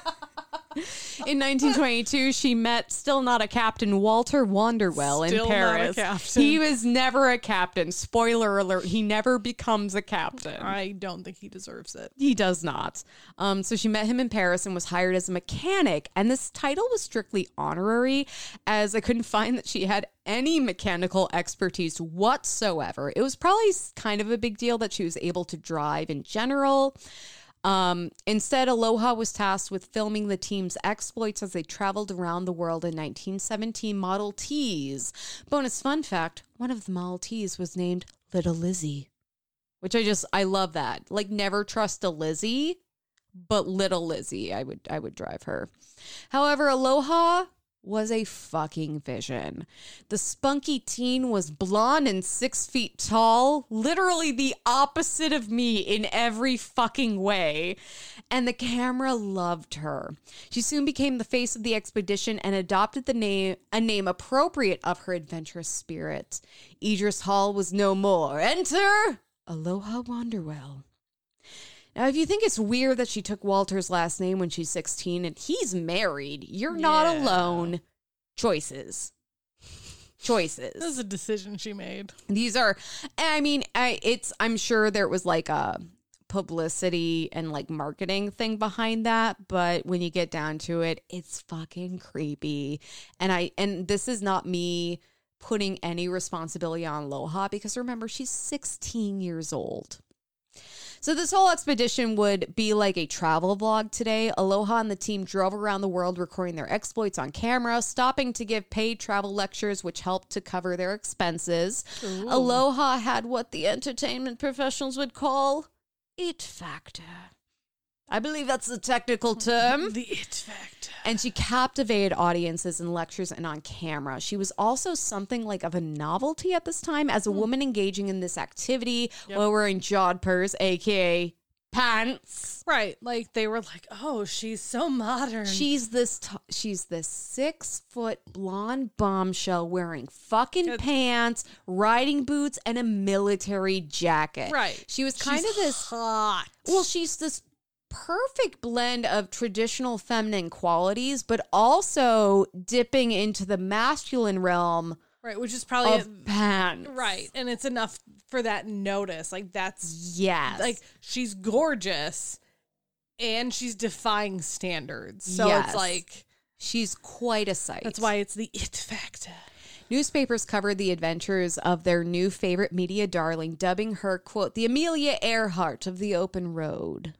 In 1922, she met still not a captain Walter Wanderwell Still in Paris. He was never a captain. Spoiler alert, he never becomes a captain. I don't think he deserves it. He does not. Um, so she met him in Paris and was hired as a mechanic. And this title was strictly honorary, as I couldn't find that she had any mechanical expertise whatsoever. It was probably kind of a big deal that she was able to drive in general. Um, instead, Aloha was tasked with filming the team's exploits as they traveled around the world in 1917 Model Ts. Bonus fun fact one of the Model Ts was named Little Lizzie which I just I love that. Like never trust a Lizzie, but little Lizzie, I would I would drive her. However, Aloha was a fucking vision. The spunky teen was blonde and six feet tall, literally the opposite of me in every fucking way. And the camera loved her. She soon became the face of the expedition and adopted the name a name appropriate of her adventurous spirit. Idris Hall was no more. Enter Aloha Wanderwell. Now, if you think it's weird that she took Walter's last name when she's 16 and he's married, you're not Yeah. alone. Choices. Choices. This is a decision she made. These are, I mean, I, it's, I'm sure there was like a publicity and like marketing thing behind that. But when you get down to it, it's fucking creepy. And I, and this is not me putting any responsibility on Aloha because remember, she's 16 years old. So this whole expedition would be like a travel vlog today. Aloha and the team drove around the world recording their exploits on camera, stopping to give paid travel lectures which helped to cover their expenses. Aloha had what the entertainment professionals would call it factor. I believe that's the technical term. The it factor. And she captivated audiences in lectures and on camera. She was also something like of a novelty at this time as a hmm. woman engaging in this activity while wearing jodhpurs, aka pants. Right. Like they were like, oh, she's so modern. She's this t- she's this six foot blonde bombshell wearing fucking pants, riding boots, and a military jacket. right. She was kind She's of this hot. well, she's this perfect blend of traditional feminine qualities, but also dipping into the masculine realm Right, which is probably of pants. right, and it's enough for that notice. Like that's Yes. like she's gorgeous, and she's defying standards. So Yes. it's like she's quite a sight. that's why it's the it factor. Newspapers covered the adventures of their new favorite media darling, dubbing her, quote, the Amelia Earhart of the open road.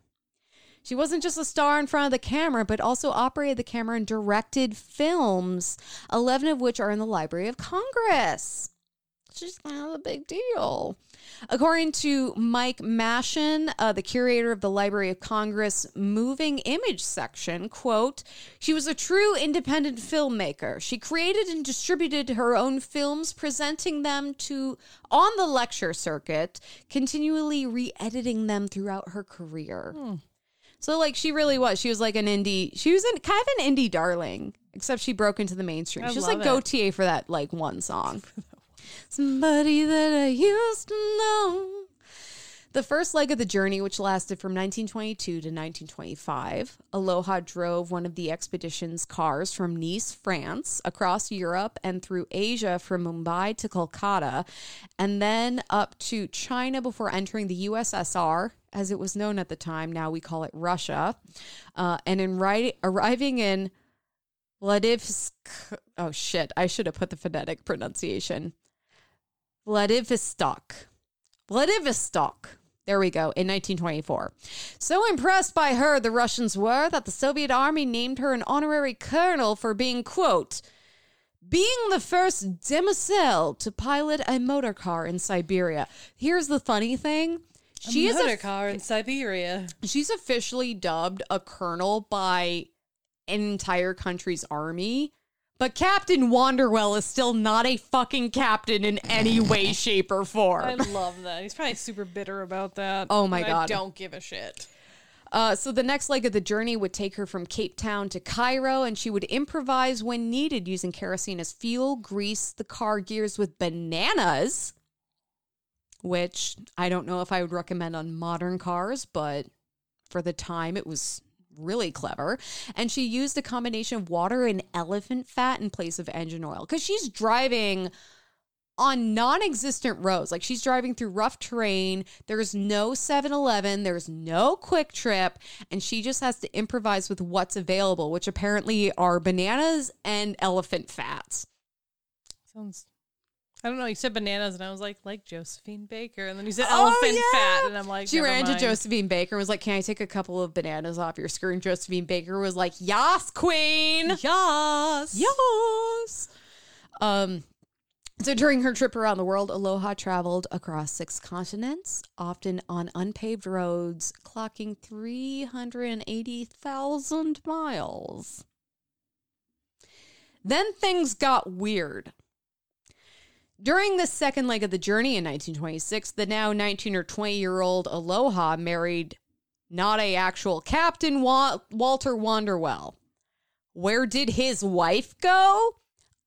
She wasn't just a star in front of the camera, but also operated the camera and directed films, 11 of which are in the Library of Congress. She's of a big deal. According to Mike Mashon, uh, the curator of the Library of Congress moving image section, quote, she was a true independent filmmaker. She created and distributed her own films, presenting them to on the lecture circuit, continually re-editing them throughout her career. So like she really was. She was like an indie. She was an, kind of an indie darling, except she broke into the mainstream. I she was like it. Gotye for that like one song. [laughs] Somebody that I used to know. The first leg of the journey, which lasted from 1922 to 1925, Aloha drove one of the expedition's cars from Nice, France, across Europe and through Asia from Mumbai to Kolkata, and then up to China before entering the USSR, as it was known at the time. Now we call it Russia. Uh, and in ri- arriving in Vladivsk, oh shit, I should have put the phonetic pronunciation. Vladivostok. Vladivostok. There we go, in 1924. So impressed by her, the Russians were that the Soviet army named her an honorary colonel for being, quote, being the first demoiselle to pilot a motor car in Siberia. Here's the funny thing. She is a, car in Siberia. she's officially dubbed a colonel by an entire country's army. But Captain Wanderwell is still not a fucking captain in any way, [laughs] shape, or form. I love that. He's probably super bitter about that. Oh my and I God. don't give a shit. Uh, so the next leg of the journey would take her from Cape Town to Cairo, and she would improvise when needed using kerosene as fuel, grease the car gears with bananas, which I don't know if I would recommend on modern cars, but for the time it was really clever. And she used a combination of water and elephant fat in place of engine oil. Because she's driving on non-existent roads. Like she's driving through rough terrain. There's no 7-eleven there's no QuikTrip. And she just has to improvise with what's available which apparently are bananas and elephant fats. Sounds. I don't know. You said bananas, and I was like, like Josephine Baker, and then you said Oh, elephant yeah. fat, and I'm like, she ran mind. to josephine baker and was like can i take a couple of bananas off your skirt and josephine baker was like yas queen Yes. Yes. Um, so during her trip around the world, Aloha traveled across six continents, often on unpaved roads, clocking 380,000 miles. Then things got weird. During the second leg of the journey in 1926, the now 19 or 20 year old Aloha married not a actual Captain Wa- Walter Wanderwell. Where did his wife go?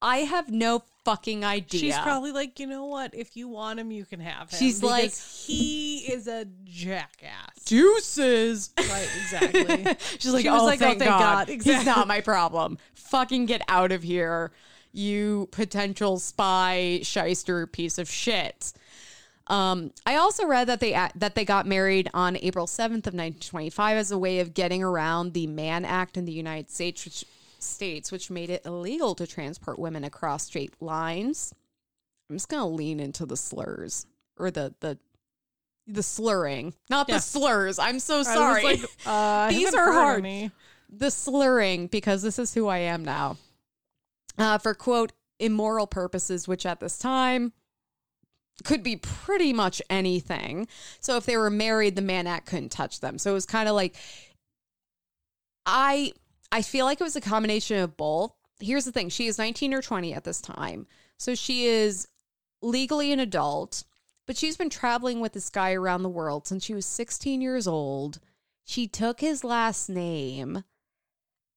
I have no fucking idea. She's probably like, you know what? If you want him, you can have him. She's like- he is a jackass. juices. Right, exactly. [laughs] She's like, She oh, like, oh, thank, thank God. God. He's not [laughs] my problem. Fucking get out of here, you potential spy shyster piece of shit. Um, I also read that they that they got married on April seventh of nineteen twenty five as a way of getting around the Mann Act in the United States, which states which made it illegal to transport women across state lines. I'm just gonna lean into the slurs or the the the slurring, not Yeah. the slurs. I'm so I was sorry. like, uh, These are hard. the slurring because this is who I am now. Uh, for quote immoral purposes, which at this time could be pretty much anything. So if they were married, the Mann Act couldn't touch them. So it was kind of like I I feel like it was a combination of both. Here's the thing: she is 19 or 20 at this time, so she is legally an adult, but she's been traveling with this guy around the world since she was 16 years old. She took his last name,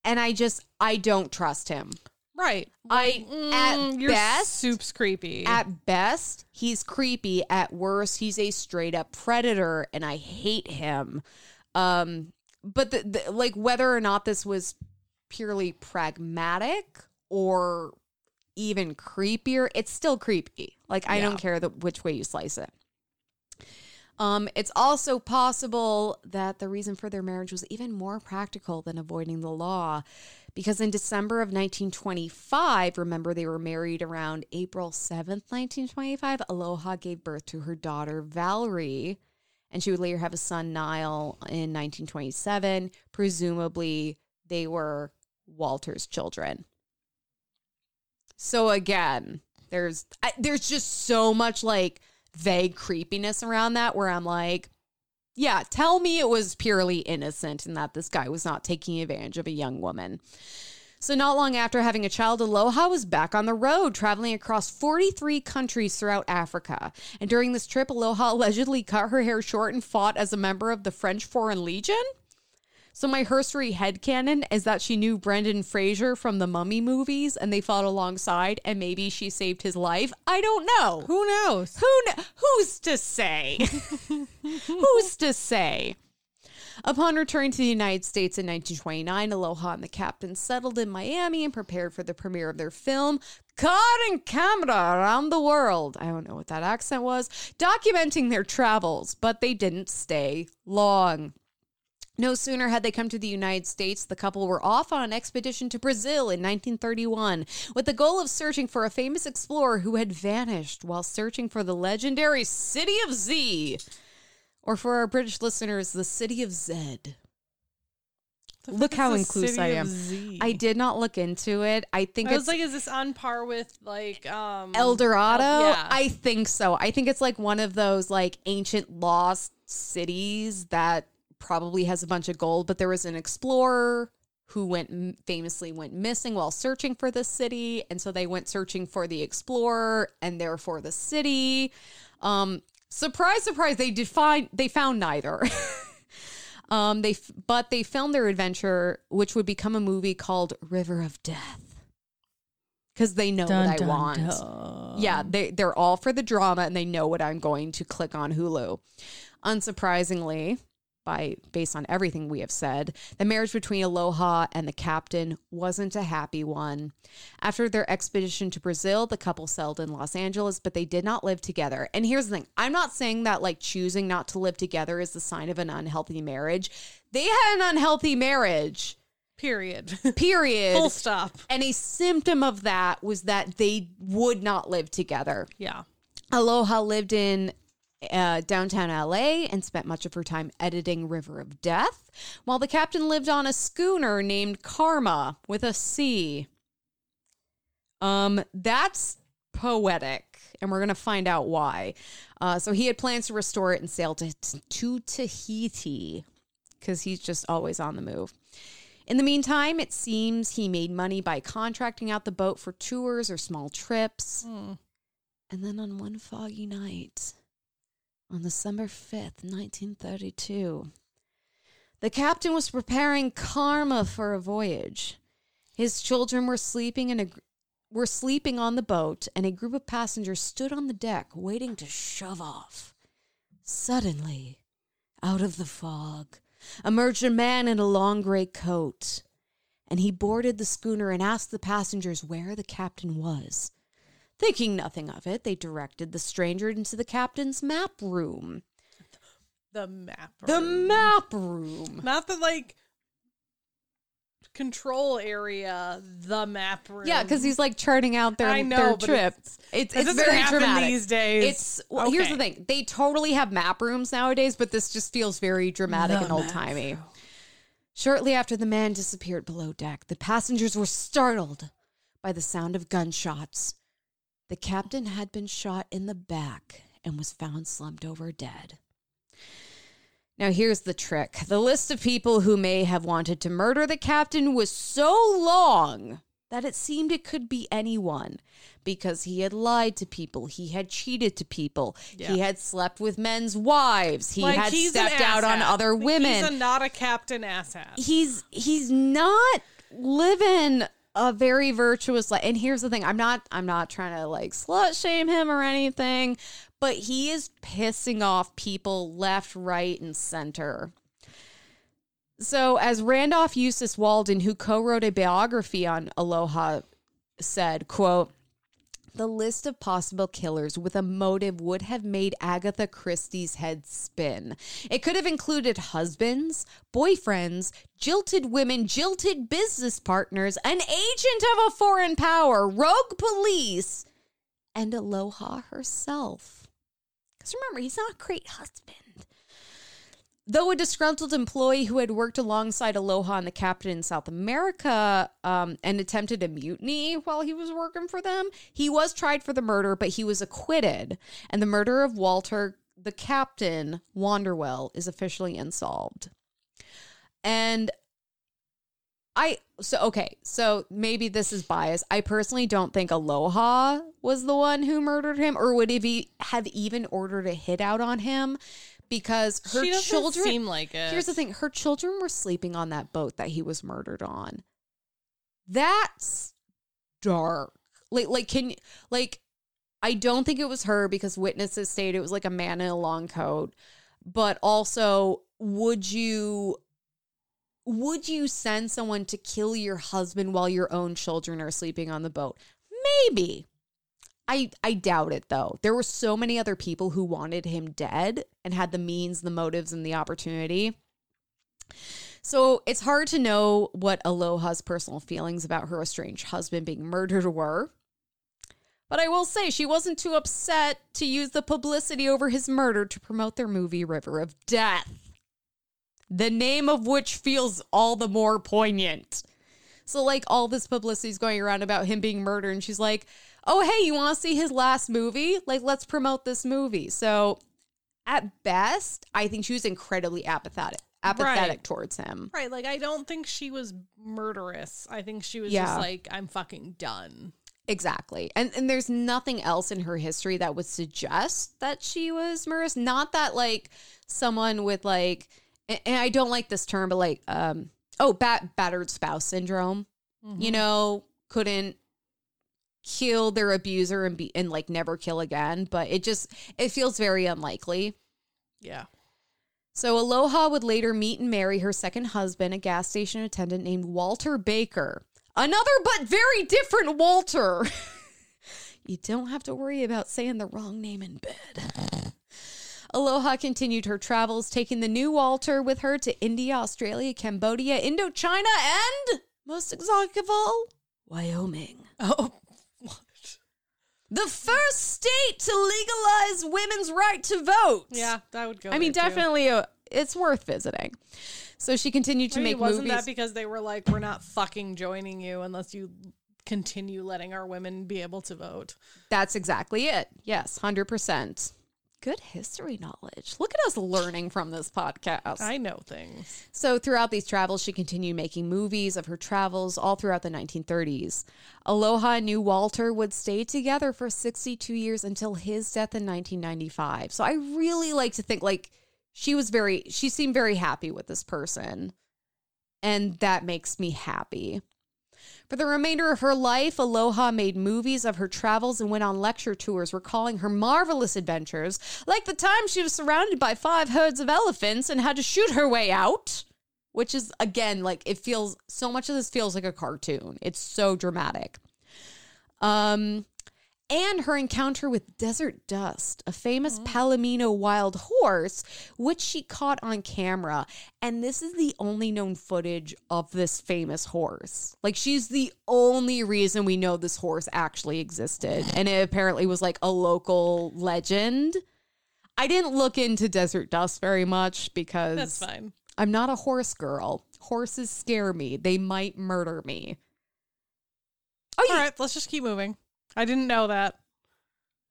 and I just I don't trust him. Right. I at Mm, your best soup's creepy. at best, he's creepy. At worst, he's a straight up predator, and I hate him. Um, but the, the, like whether or not this was purely pragmatic or even creepier, it's still creepy. Like I Yeah. don't care the, which way you slice it. Um, it's also possible that the reason for their marriage was even more practical than avoiding the law. Because in December of 1925, remember they were married around April 7th, 1925, Aloha gave birth to her daughter Valerie, and she would later have a son Niall in 1927. Presumably, they were Walter's children. So again, there's I, there's just so much like vague creepiness around that where I'm like, yeah, tell me it was purely innocent and that this guy was not taking advantage of a young woman. So, not long after having a child, Aloha was back on the road, traveling across 43 countries throughout Africa. And during this trip, Aloha allegedly cut her hair short and fought as a member of the French Foreign Legion. So my herstory headcanon is that she knew Brendan Fraser from the Mummy movies and they fought alongside and maybe she saved his life. I don't know. Who knows? Who kn- who's to say? [laughs] who's to say? Upon returning to the United States in 1929, Aloha and the captain settled in Miami and prepared for the premiere of their film, Car and Camera Around the World. I don't know what that accent was, documenting their travels, but they didn't stay long. No sooner had they come to the United States, the couple were off on an expedition to Brazil in 1931 with the goal of searching for a famous explorer who had vanished while searching for the legendary City of Z. Or for our British listeners, the City of Zed. Look how inclusive I am. I did not look into it. I think I it's was like, is this on par with like um El Dorado? yeah. I think so. I think it's like one of those like ancient lost cities that probably has a bunch of gold, but there was an explorer who went famously went missing while searching for the city, and so they went searching for the explorer and therefore the city. Um surprise surprise they did find they found neither. [laughs] um they but they filmed their adventure which would become a movie called River of Death. Cuz they know what I want. Yeah, they they're all for the drama and they know what I'm going to click on Hulu. Unsurprisingly, by based on everything we have said, the marriage between Aloha and the captain wasn't a happy one. After their expedition to Brazil, the couple settled in Los Angeles, but they did not live together. And here's the thing I'm not saying that like choosing not to live together is the sign of an unhealthy marriage. They had an unhealthy marriage, period. [laughs] period. Full stop. And a symptom of that was that they would not live together. Yeah. Aloha lived in uh, downtown LA and spent much of her time editing River of Death, while the captain lived on a schooner named Karma with a C. Um, that's poetic, and we're gonna find out why. Uh, so he had plans to restore it and sail to, to Tahiti because he's just always on the move. In the meantime, it seems he made money by contracting out the boat for tours or small trips. And then on one foggy night, on December 5th, 1932, the captain was preparing Karma for a voyage. His children were sleeping in a were sleeping on the boat and a group of passengers stood on the deck waiting to shove off. Suddenly, out of the fog, emerged a man in a long gray coat, and he boarded the schooner and asked the passengers where the captain was. Thinking nothing of it, they directed the stranger into the captain's map room. The map. Room. The map room. Not the like control area, the map room. Yeah, because he's like charting out their, I know, their but trip. it's- It's, it's, very dramatic these days. It's well, here's the thing: they totally have map rooms nowadays, but this just feels very dramatic and old timey. Shortly after the man disappeared below deck, the passengers were startled by the sound of gunshots. The captain had been shot in the back and was found slumped over dead. Now, here's the trick. The list of people who may have wanted to murder the captain was so long that it seemed it could be anyone because he had lied to people, he had cheated to people, he had slept with men's wives, he Like, had stepped out on other women. He's a, not a captain asshat. he's he's not living a very virtuous life. And here's the thing: I'm not I'm not trying to like slut shame him or anything, but he is pissing off people left, right, and center. So, as Randolph Eustace Walden, who co-wrote a biography on Aloha, said, "quote." The list of possible killers with a motive would have made Agatha Christie's head spin. It could have included husbands, boyfriends, jilted women, jilted business partners, an agent of a foreign power, rogue police, and Aloha herself. Because remember, he's not a great husband. Though a disgruntled employee who had worked alongside Aloha and the captain in South America um, and attempted a mutiny while he was working for them, he was tried for the murder, but he was acquitted. And the murder of Walter, the captain, Wanderwell, is officially unsolved. And I so okay, so maybe this is bias. I personally don't think Aloha was the one who murdered him or would have, e- have even ordered a hit out on him because her she doesn't children seem like it. Here's the thing her children were sleeping on that boat that he was murdered on. That's dark. Like, like, can you like, I don't think it was her because witnesses stated it was like a man in a long coat. But also, would you would you send someone to kill your husband while your own children are sleeping on the boat? Maybe. I I doubt it though. There were so many other people who wanted him dead and had the means, the motives, and the opportunity. So it's hard to know what Aloha's personal feelings about her estranged husband being murdered were. But I will say she wasn't too upset to use the publicity over his murder to promote their movie River of Death, the name of which feels all the more poignant. So, like, all this publicity is going around about him being murdered, and she's like, oh, hey, you want to see his last movie? Like, let's promote this movie. So, at best, I think she was incredibly apathetic, apathetic Right. towards him. right. Like I don't think she was murderous. I think she was Yeah. just like, I'm fucking done. Exactly. And and there's nothing else in her history that would suggest that she was murderous. Not that like someone with like and, and I don't like this term, but like um oh bat battered spouse syndrome. You mm-hmm. know, couldn't kill their abuser and be and like never kill again. But it just it feels very unlikely. Yeah. So Aloha would later meet and marry her second husband, a gas station attendant named Walter Baker. Another but very different Walter. [laughs] you don't have to worry about saying the wrong name in bed. Aloha continued her travels, taking the new Walter with her to India, Australia, Cambodia, Indochina, and most exotic of all, Wyoming. Oh. What? The first state to legalize women's right to vote. Yeah, that would go. I mean, definitely, uh it's worth visiting. So she continued to make wasn't movies. that because they were like, we're not fucking joining you unless you continue letting our women be able to vote? That's exactly it. Yes, hundred percent. Good history knowledge. Look at us learning from this podcast. I know things. So, throughout these travels, she continued making movies of her travels all throughout the 1930s. Aloha and New Walter would stay together for 62 years until his death in 1995. So, I really like to think like she was very, she seemed very happy with this person. And that makes me happy. For the remainder of her life, Aloha made movies of her travels and went on lecture tours recalling her marvelous adventures, like the time she was surrounded by five herds of elephants and had to shoot her way out. Which is, again, like it feels so much of this feels like a cartoon. It's so dramatic. Um, and her encounter with Desert Dust, a famous Palomino wild horse, which she caught on camera. And this is the only known footage of this famous horse. Like, she's the only reason we know this horse actually existed. And it apparently was like a local legend. I didn't look into Desert Dust very much because That's fine. I'm not a horse girl. Horses scare me, they might murder me. Oh, All yeah. right, let's just keep moving. I didn't know that.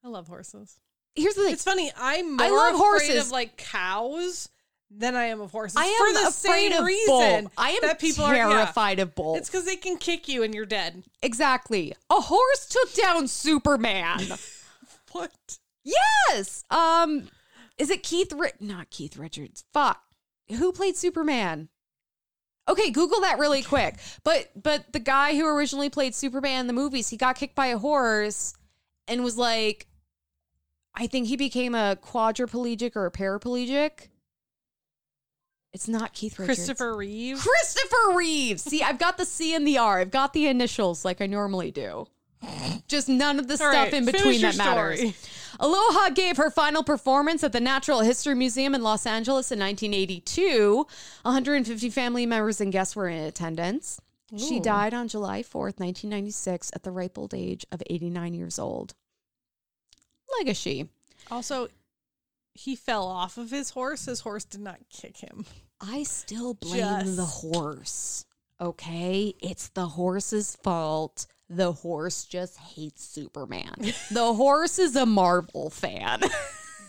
I love horses. Here's the thing. It's funny. I'm more I love afraid horses. of like cows than I am of horses. I am for the afraid same of reason bull. I am that people are yeah. terrified of bulls. It's because they can kick you and you're dead. exactly. A horse took down Superman. [laughs] What? yes. Um, is it Keith? Ri- Not Keith Richards. Fuck. Who played Superman? Okay, Google that really quick. But but the guy who originally played Superman in the movies, he got kicked by a horse and was like, I think he became a quadriplegic or a paraplegic. It's not Keith Richards. Christopher Reeve. Christopher Reeves. See, I've got the C and the R. I've got the initials like I normally do. Just none of the All stuff right, in between that matters. story. Aloha gave her final performance at the Natural History Museum in Los Angeles in 1982. 150 family members and guests were in attendance. She died on July 4th, 1996, at the ripe old age of 89 years old. Legacy. Also, he fell off of his horse. His horse did not kick him. I still blame the horse. Okay? It's the horse's fault. The horse just hates Superman. the horse is a Marvel fan.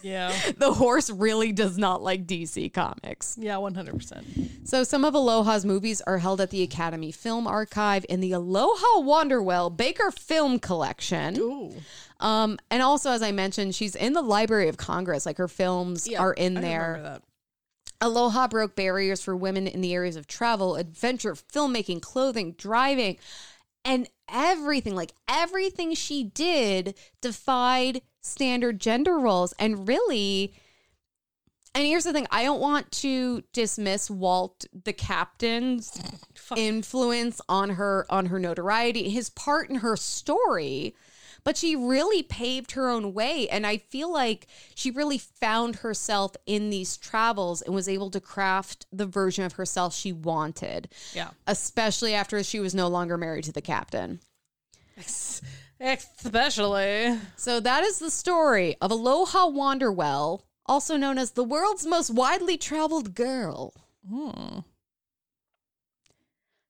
Yeah. [laughs] the horse really does not like DC Comics. Yeah, 100%. So some of Aloha's movies are held at the Academy Film Archive in the Aloha Wanderwell Baker Film Collection. Ooh. Um, and also, as I mentioned, she's in the Library of Congress. Like her films Yeah, are in I there. remember that. Aloha broke barriers for women in the areas of travel, adventure, filmmaking, clothing, driving, and everything. Like everything she did defied standard gender roles. And really, and here's the thing I don't want to dismiss Walt the captain's [laughs] influence on her on her notoriety, his part in her story but she really paved her own way and i feel like she really found herself in these travels and was able to craft the version of herself she wanted Yeah. especially after she was no longer married to the captain. [laughs] Especially. so that is the story of aloha wanderwell also known as the world's most widely traveled girl. Hmm.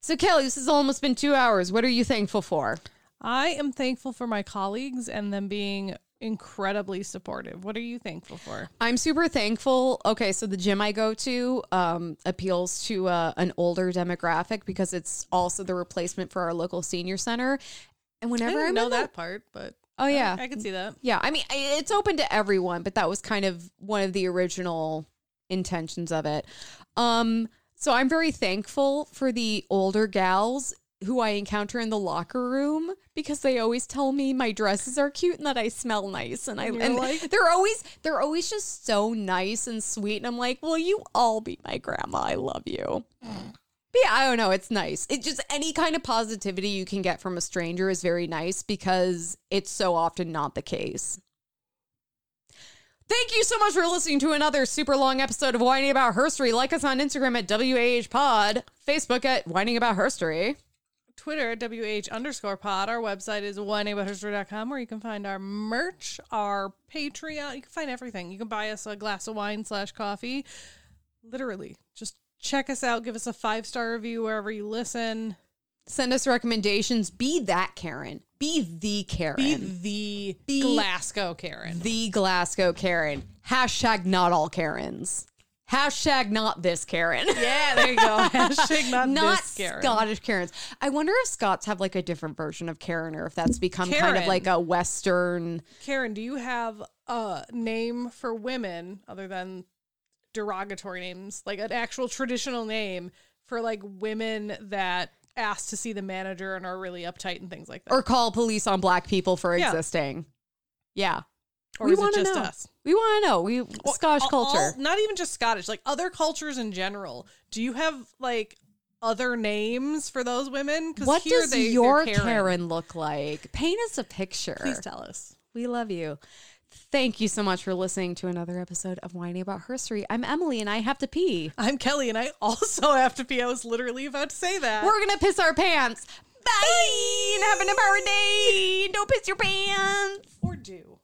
So Kelley this has almost been two hours. What are you thankful for I am thankful for my colleagues and them being incredibly supportive. What are you thankful for? I'm super thankful. Okay, so the gym I go to um, appeals to uh, an older demographic because it's also the replacement for our local senior center. And I whenever didn't I'm know that part, but oh yeah, I can see that. yeah. I mean, it's open to everyone, but that was kind of one of the original intentions of it. Um, so I'm very thankful for the older gals who I encounter in the locker room because they always tell me my dresses are cute and that I smell nice and I And and like- they're always they're always just so nice and sweet and I'm like, "Will you all be my grandma? I love you." But yeah, I don't know. It's nice. It just any kind of positivity you can get from a stranger is very nice because it's so often not the case. Thank you so much for listening to another super long episode of Wining About Herstory. Like us on Instagram at WAH Pod, Facebook at Wining About Herstory. Twitter at WH underscore pod. Our website is wineabouthistory.com where you can find our merch, our Patreon. You can find everything. You can buy us a glass of wine slash coffee. Literally, just check us out. Give us a five star review wherever you listen. Send us recommendations. Be that Karen. Be the Karen. Be the Be- Glasgow Karen. the Glasgow Karen. Hashtag not all Karens. Hashtag not this Karen. Yeah, there you go. [laughs] Hashtag not, not this Karen. Scottish Karens. I wonder if Scots have like a different version of Karen or if that's become kind of like a Western. Karen, do you have a name for women other than derogatory names, like an actual traditional name for like women that ask to see the manager and are really uptight and things like that? Or call police on black people for Yeah. existing. Yeah. Or we is it just know. us? We want to know. We Scottish All- culture. all- not even just Scottish, like other cultures in general. Do you have like other names for those women? what here does they- your Karen. look like? Paint us a picture. Please tell us. We love you. Thank you so much for listening to another episode of Wining About Herstory. I'm Emily and I have to pee. I'm Kelley, and I also have to pee. I was literally about to say that. We're gonna piss our pants. Bye. and Have an empowered day. Don't piss your pants. or do.